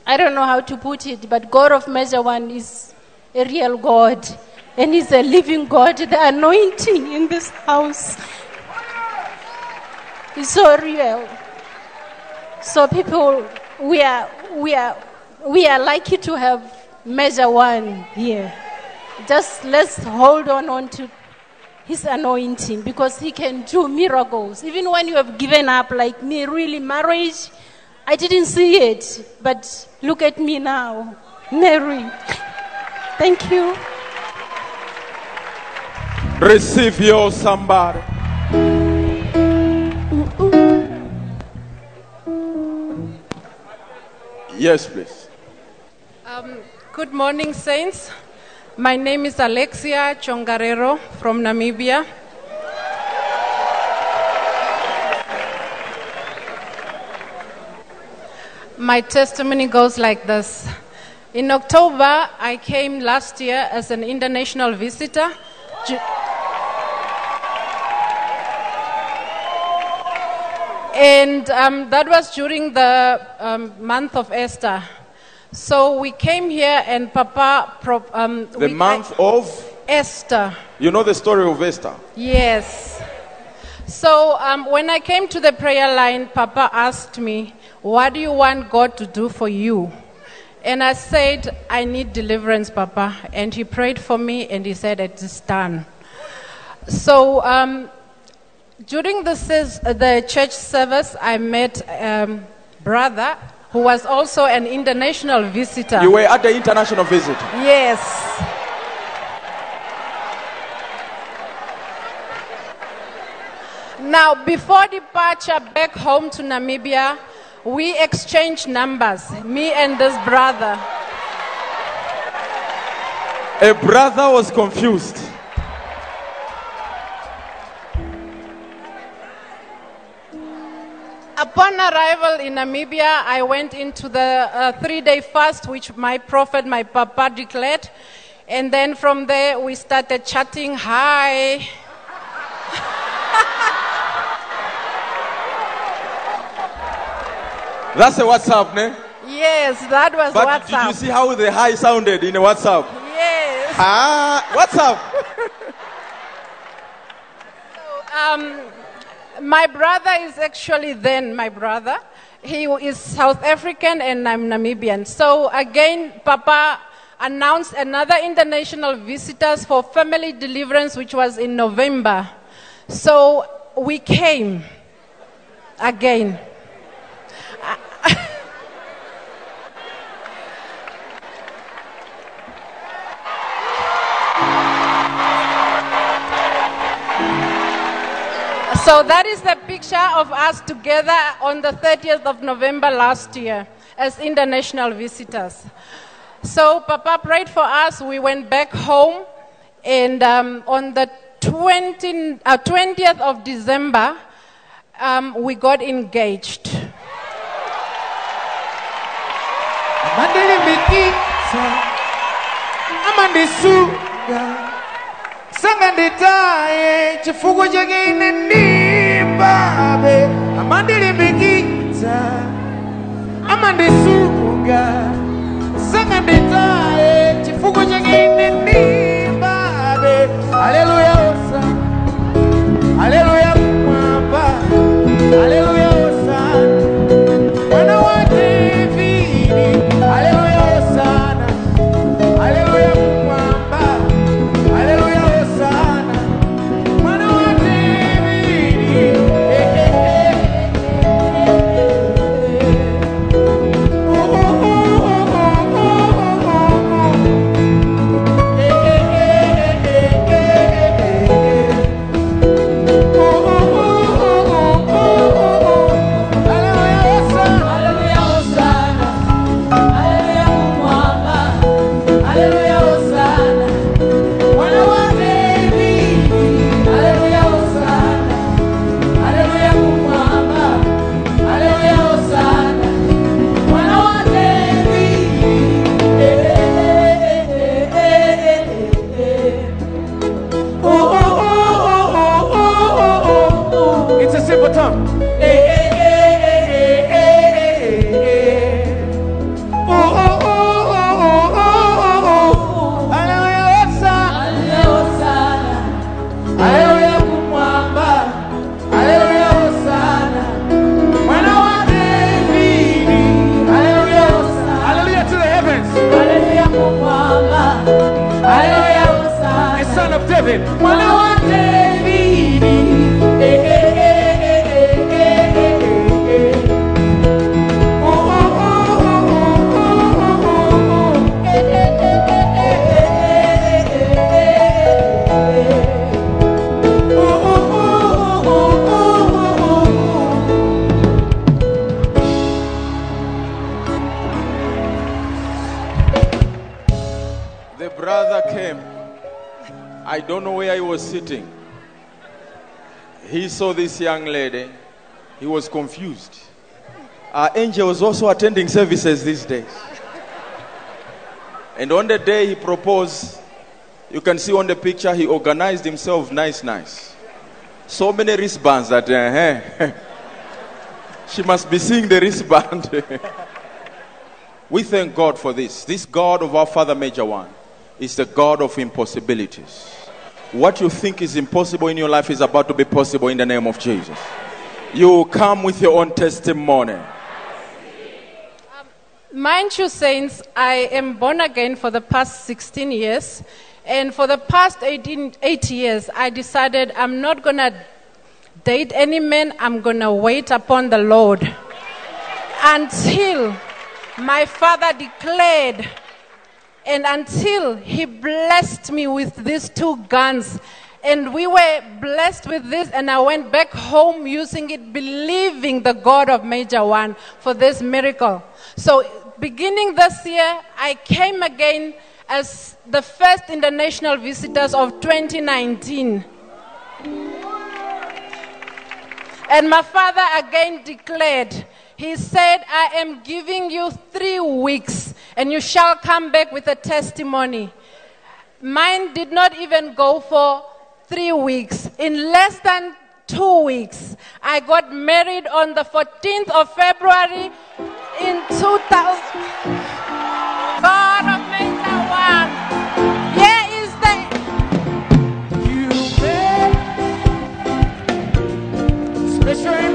I don't know how to put it, but God of Major One is a real God and He's a living God. The anointing in this house is so real. So, people, we are, we are, we are lucky to have Major One here just let's hold on, on to his anointing because he can do miracles even when you have given up like me really marriage i didn't see it but look at me now mary thank you Receive your somebody. Yes, please. Um, good morning, Saints. My name is Alexia Chongarero from Namibia. My testimony goes like this. In October, I came last year as an international visitor. And um, that was during the um, month of Esther. So we came here, and Papa. Pro- um, The we- month of, Esther. you know the story of Esther. Yes. So um, when I came to the prayer line, Papa asked me, What do you want God to do for you? And I said, I need deliverance, Papa. And he prayed for me and he said, It is done. So um, during the, the church service, I met um, brother who was also an international visitor. You were at the international visit. Yes. Now, before departure back home to Namibia, we exchanged numbers, me and this brother. A brother was confused. Upon arrival in Namibia, I went into the uh, three day fast, which my prophet, my papa, declared. And then from there, we started chatting. Hi. [LAUGHS] That's a WhatsApp, ne? Yes, that was But WhatsApp. did you see how the high sounded in a WhatsApp? Yes. Ah, WhatsApp. [LAUGHS] Um, my brother is actually then my brother. He is South African and I'm Namibian. So again, Papa announced another international visitors for family deliverance, which was in November. So we came again. [LAUGHS] So that is the picture of us together on the 30th of November last year as international visitors. So Papa prayed for us. We went back home, and um, on the 20, uh, 20th of December, um, we got engaged. Sanga nditaye chifukwa chake ine ndimbabe amandilimbikitsa amandisuka sanga nditaye chifukwa chake ine ndimbabe haleluya osa haleluya kumwamba haleluya this young lady. He was confused. Our angel was also attending services these days. And on the day he proposed, you can see on the picture, he organized himself nice, nice. So many wristbands that uh, [LAUGHS] she must be seeing the wristband. [LAUGHS] we thank God for this. This God of our Father Major One is the God of impossibilities. What you think is impossible in your life is about to be possible in the name of Jesus. You come with your own testimony. Um, mind you, saints, I am born again for the past 16 years. And for the past 18, 8 years, I decided I'm not going to date any man. I'm going to wait upon the Lord. Until my father declared, and until he blessed me with these two guns. And we were blessed with this, and I went back home using it, believing the God of Major One for this miracle. So, beginning this year, I came again as the first international visitors of 2019. And my father again declared, He said, I am giving you three weeks and you shall come back with a testimony. Mine did not even go for three weeks. In less than two weeks, I got married on the 14th of February in 2000. God of One.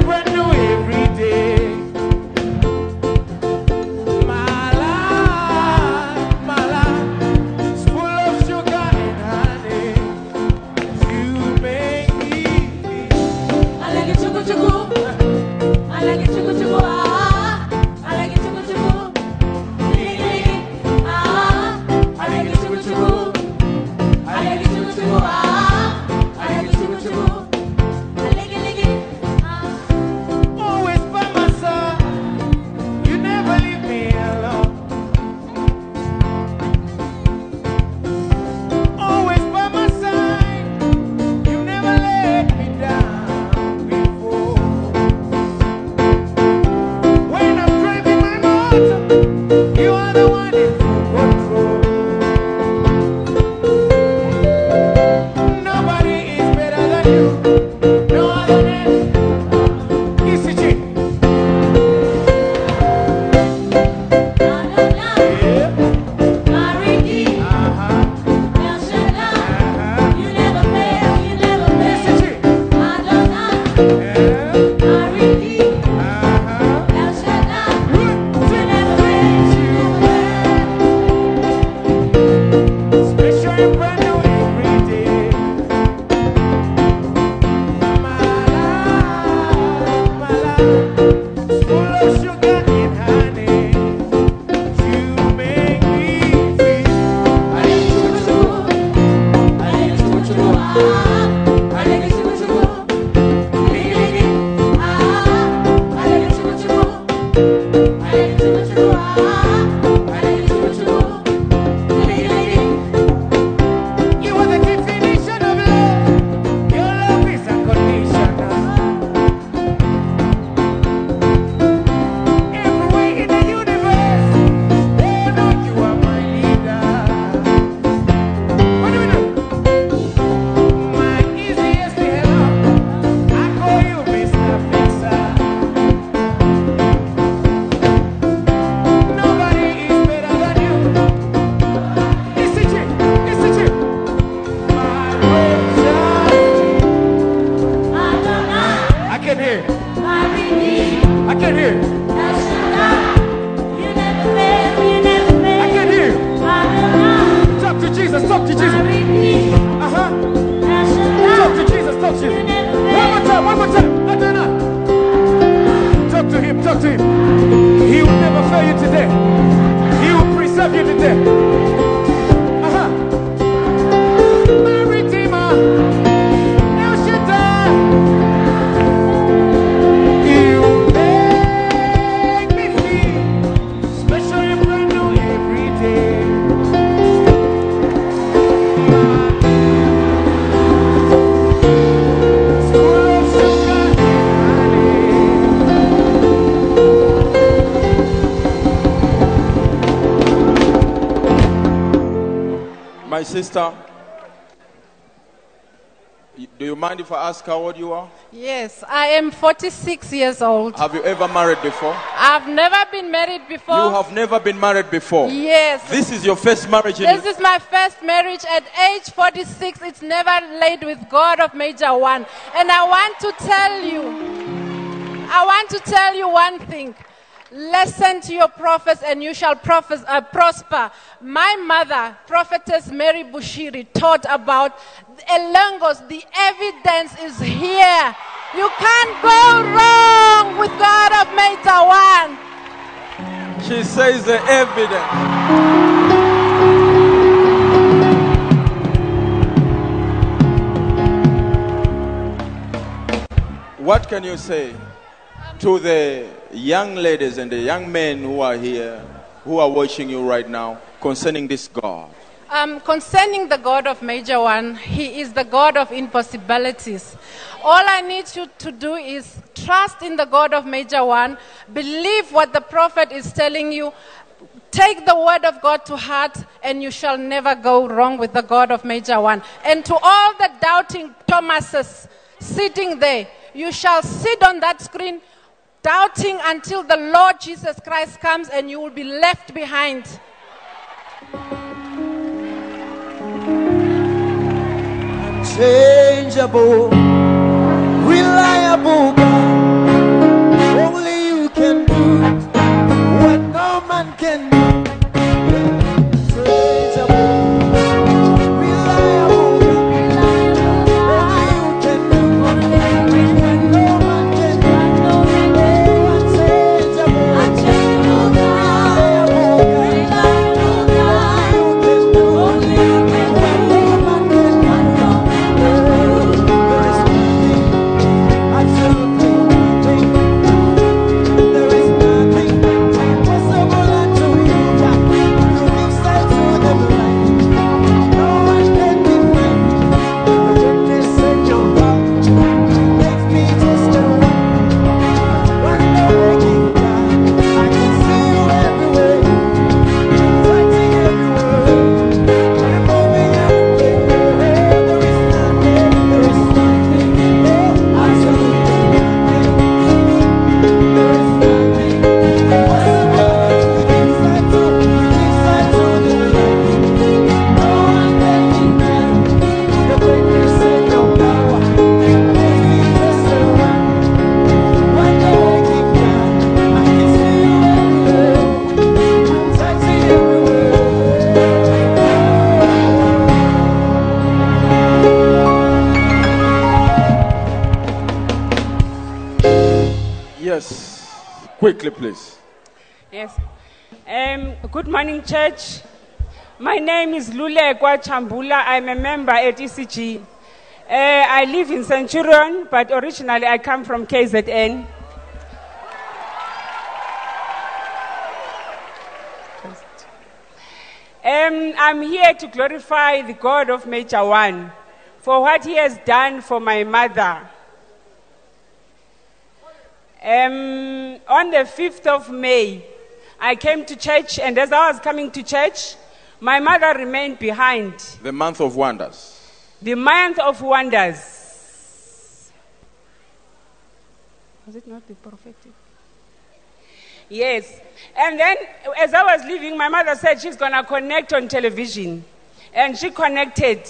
Sister, do you mind if I ask how old you are? Yes, I am 46 years old. Have you ever married before? I've never been married before. You have never been married before. Yes. This is your first marriage in This is my first marriage at age 46. It's never laid with God of Major One. And I want to tell you, I want to tell you one thing. Listen to your prophets and you shall uh, prosper. My mother, prophetess Mary Bushiri, taught about Elangos. The evidence is here. You can't go wrong with God of Major One. She says the evidence. What can you say to the young ladies and the young men who are here, who are watching you right now, concerning this God? Um, concerning the God of Major One, He is the God of impossibilities. All I need you to do is trust in the God of Major One, believe what the prophet is telling you, take the word of God to heart, and you shall never go wrong with the God of Major One. And to all the doubting Thomases sitting there, you shall sit on that screen doubting until the Lord Jesus Christ comes and you will be left behind. unchangeable, reliable God. Quickly, please. Yes. Um, good morning, church. My name is Lulekwa Chambula. I'm a member at ECG. Uh, I live in Centurion, but originally I come from KZN. Um, I'm here to glorify the God of Major One for what he has done for my mother. Um, on the 5th of May, I came to church, and as I was coming to church, my mother remained behind. The month of wonders. The month of wonders. Was it not the prophetic? Yes. And then, as I was leaving, my mother said she's going to connect on television. And she connected.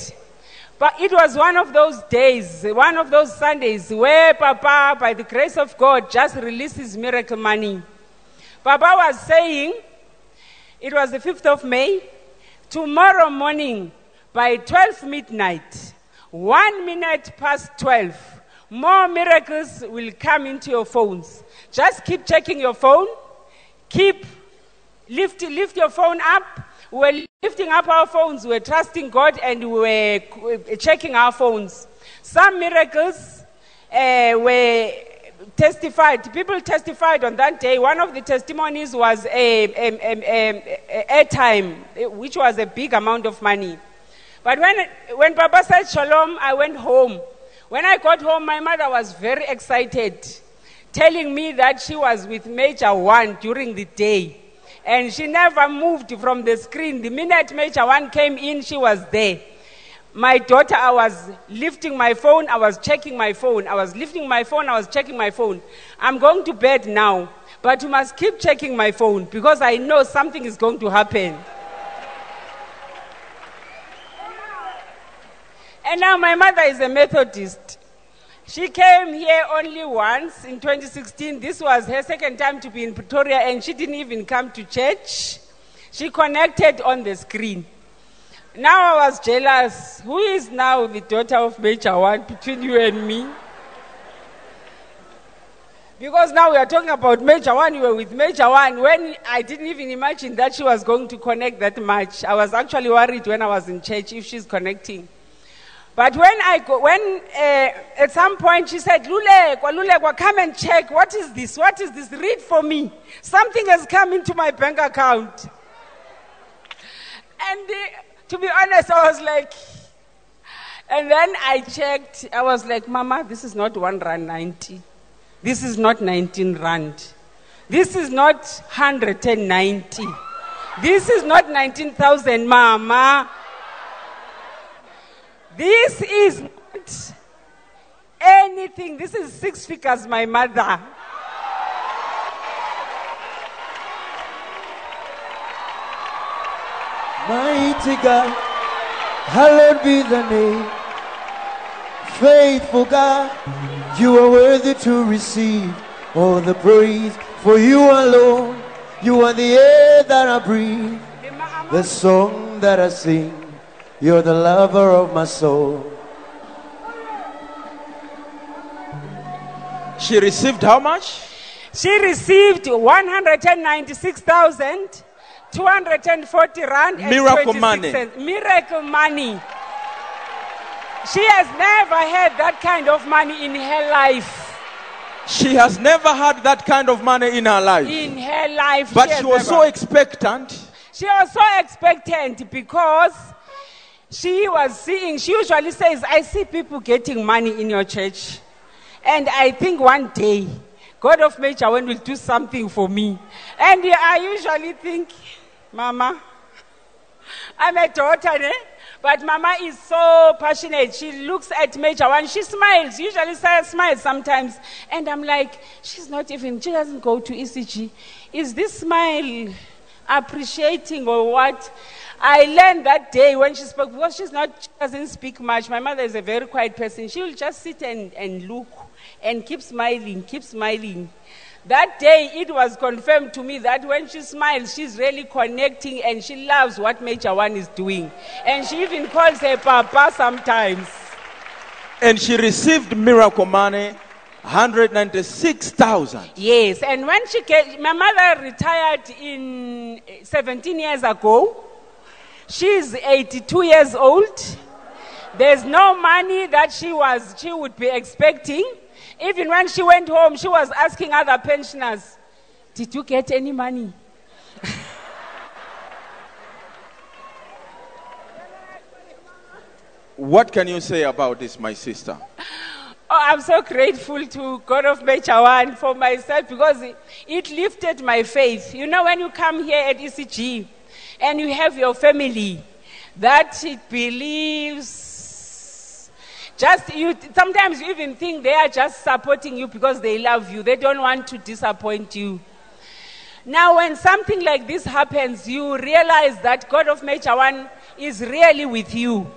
But it was one of those days, one of those Sundays, where Papa, by the grace of God, just releases miracle money. Papa was saying, it was the 5th of May, tomorrow morning by 12 midnight, one minute past 12, more miracles will come into your phones. Just keep checking your phone, keep lift, lift your phone up. We were lifting up our phones. We were trusting God and we were checking our phones. Some miracles uh, were testified. People testified on that day. One of the testimonies was a, a, a, a, airtime, which was a big amount of money. But when, when Papa said shalom, I went home. When I got home, my mother was very excited, telling me that she was with Major One during the day. And she never moved from the screen. The minute Major One came in, she was there. My daughter, I was lifting my phone, I was checking my phone. I was lifting my phone, I was checking my phone. I'm going to bed now, but you must keep checking my phone because I know something is going to happen. And now my mother is a Methodist. She came here only once in 2016. This was her second time to be in Pretoria, and she didn't even come to church. She connected on the screen. Now I was jealous. Who is now the daughter of Major One between you and me? Because now we are talking about Major One, you were with Major One. When I didn't even imagine that she was going to connect that much, I was actually worried when I was in church if she's connecting. But when I go, when uh, at some point she said, Lulekwa, Lulekwa, come and check. What is this? What is this? Read for me. Something has come into my bank account. And uh, to be honest, I was like, and then I checked. I was like, Mama, this is not one rand 90. This is not 19 rand. This is not 190. This is not 19,000, Mama. This is not anything. This is six figures, my mother. Mighty God, hallowed be the name. Faithful God, you are worthy to receive all the praise. For you alone, you are the air that I breathe, the song that I sing. You're the lover of my soul. She received how much? She received 196,240 rand. and Miracle 26 money. cents. Miracle money. She has never had that kind of money in her life. She has never had that kind of money in her life. In her life. But has she was so expectant. She was so expectant because she was seeing, she usually says, I see people getting money in your church. And I think one day, God of One will do something for me. And I usually think, Mama, I'm a daughter, eh? But Mama is so passionate. She looks at Major One. She smiles. Usually smiles sometimes. And I'm like, she's not even, she doesn't go to ECG. Is this smile appreciating or what? I learned that day when she spoke, because she's not, she doesn't speak much. My mother is a very quiet person. She will just sit and, and look and keep smiling, keep smiling. That day, it was confirmed to me that when she smiles, she's really connecting and she loves what Major One is doing. And she even calls her Papa sometimes. And she received miracle money, 196,000. Yes, and when she came, my mother retired in eh, 17 years ago. She's 82 years old. There's no money that she was she would be expecting. Even when she went home, she was asking other pensioners, "Did you get any money?" [LAUGHS] What can you say about this, my sister? Oh, I'm so grateful to God of One for myself because it, it lifted my faith. You know, when you come here at ECG and you have your family that it believes, just you, sometimes you even think they are just supporting you because they love you. They don't want to disappoint you. Now, when something like this happens, you realize that God of Major One is really with you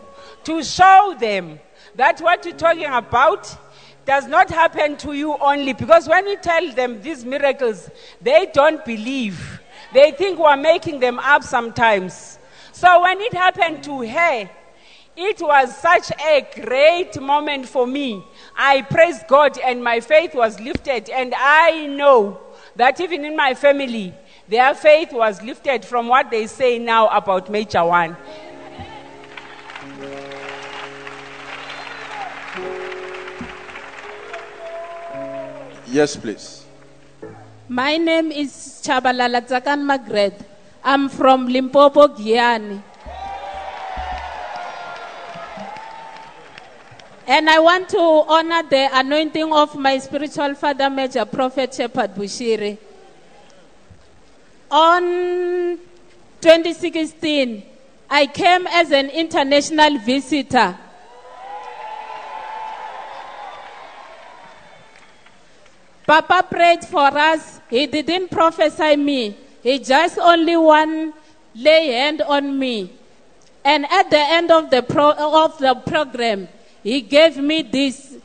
to show them that what you're talking about does not happen to you only. Because when you tell them these miracles, they don't believe. They think we're making them up sometimes. So when it happened to her, it was such a great moment for me. I praised God and my faith was lifted. And I know that even in my family, their faith was lifted from what they say now about Major One. Yes, please. My name is Chabalala Tsakan Magret. I'm from Limpopo, Giyani. And I want to honor the anointing of my spiritual father, Major Prophet Shepherd Bushiri. On 2016, I came as an international visitor. Papa prayed for us. He didn't prophesy me. He just only one lay hand on me. And at the end of the pro- of the program, he gave me this.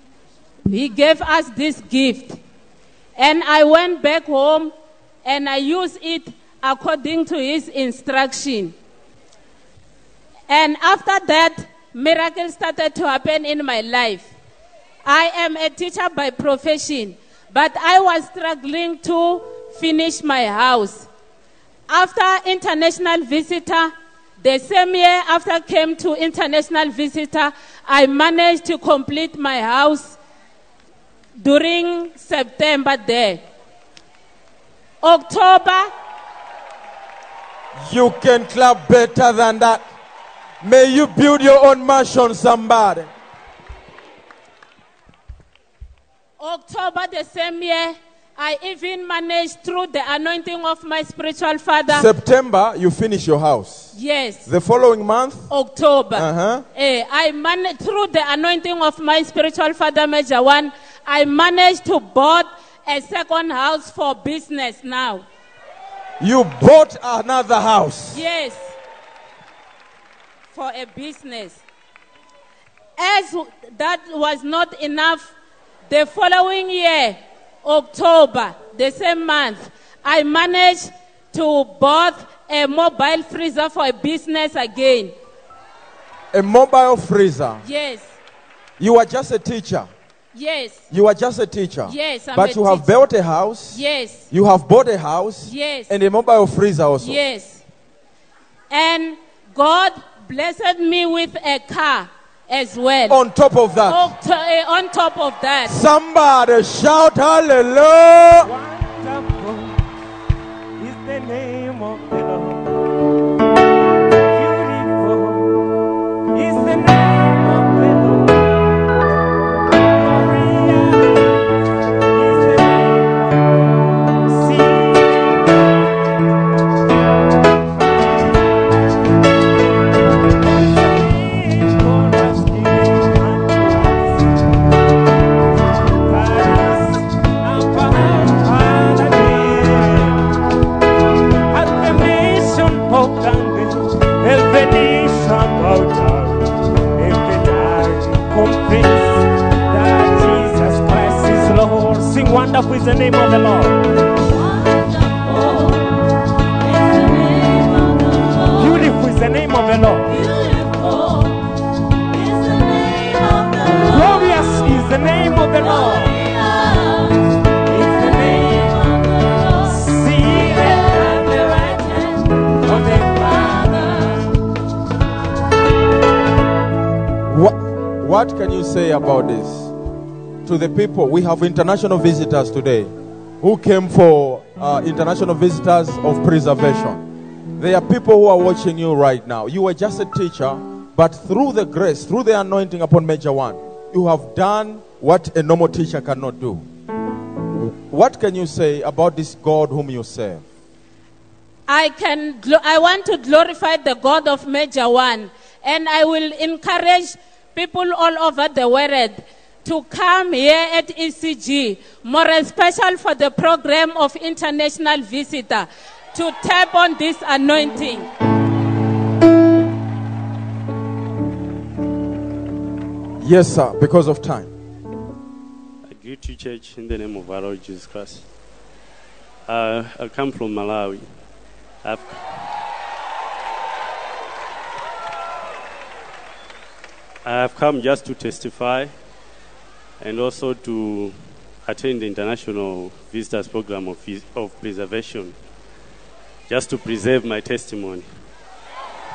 He gave us this gift. And I went back home and I used it according to his instruction. And after that, miracles started to happen in my life. I am a teacher by profession, but I was struggling to finish my house. After international visitor, the same year after came to international visitor, I managed to complete my house during September there. October, You can clap better than that. May you build your own mansion, somebody. October the same year, I even managed through the anointing of my spiritual father. September, you finish your house. yes. The following month, October. Uh-huh. Eh, I managed through the anointing of my spiritual father, Major One. I managed to bought a second house for business now. you bought another house. Yes, for a business. As that was not enough, the following year, October, the same month, I managed to bought a mobile freezer for a business again. A mobile freezer. Yes, You are just a teacher. yes, You are just a teacher. Yes, I'm but a you have built a house. yes, You have bought a house. Yes. And a mobile freezer also. yes. And God blessed me with a car as well. On top of that. Eh, on top of that. Somebody shout hallelujah. Wonderful is the name of the Lord. Beautiful is the name people, we have international visitors today who came for uh, international visitors of preservation. There are people who are watching you right now. You were just a teacher, but through the grace, through the anointing upon Major One, you have done what a normal teacher cannot do. What can you say about this God whom you serve? I can I want to glorify the God of Major One and I will encourage people all over the world to come here at ECG, more especially for the program of international visitor, to tap on this anointing. Yes, sir, because of time. I greet you, church, in the name of our Lord Jesus Christ. Uh, I come from Malawi. I've, I've come just to testify and also to attend the International Visitors Program of, of Preservation. just to preserve my testimony.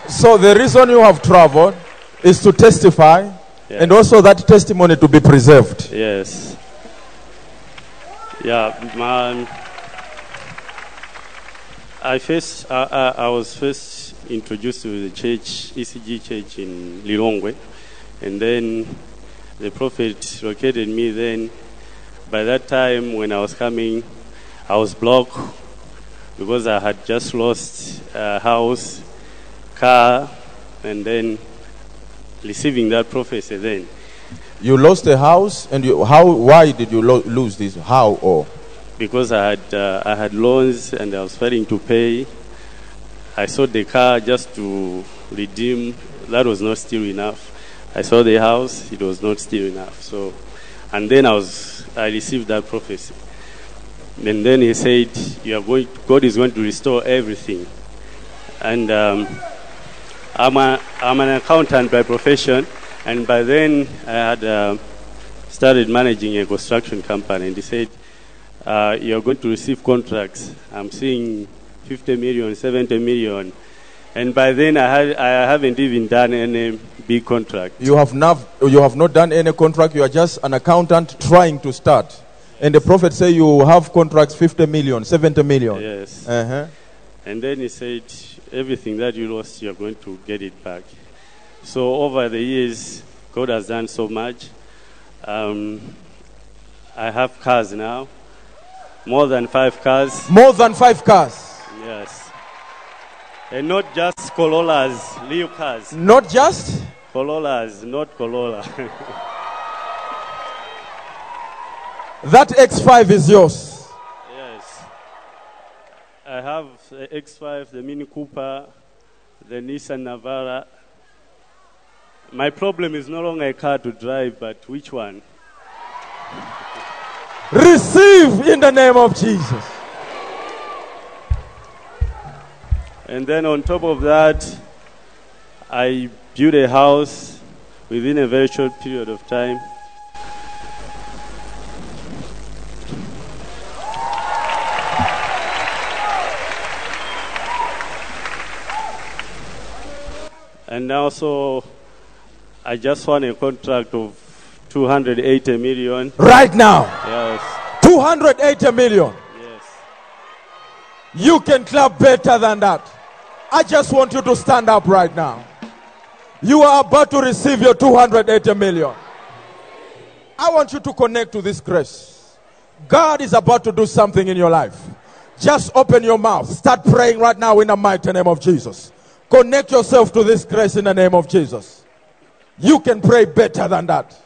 So the reason you have traveled is to testify and also that testimony to be preserved. Yes. Yeah, man. I first, I, I, I was first introduced to the church, ECG church in Lilongwe, and then the prophet located me. Then, by that time, when I was coming, I was blocked because I had just lost a house, car, and then receiving that prophecy. Then, You lost a house and you, how, why did you lo- lose this? How or? because I had uh, I had loans and I was failing to pay. I sold the car just to redeem. That was not still enough. I saw the house. It was not still enough. So, and then I was I received that prophecy. And then he said, "You are going. God is going to restore everything." And um, I'm a, I'm an accountant by profession, and by then I had uh, started managing a construction company. And he said, uh, you're going to receive contracts. I'm seeing 50 million, 70 million. And by then, I, had, I haven't even done any big contract. You have, not, you have not done any contract, you are just an accountant trying to start. And the prophet say you have contracts 50 million, 70 million. Yes. Uh-huh. And then he said, everything that you lost, you're going to get it back. So over the years, God has done so much. Um, I have cars now, more than five cars. More than five cars. Yes. And not just Corollas, real cars. Not just? Corollas, not Corolla. [LAUGHS] That X5 is yours. yes. I have the X5, the Mini Cooper, the Nissan Navara. My problem is no longer a car to drive, but which one? Receive in the name of Jesus. And then on top of that, I built a house within a very short period of time. And also, I just won a contract of 280 million. Right now. Yes. 280 million. You can clap better than that. I just want you to stand up right now. You are about to receive your 280 million. I want you to connect to this grace. God is about to do something in your life. Just open your mouth. Start praying right now in the mighty name of Jesus. Connect yourself to this grace in the name of Jesus. You can pray better than that.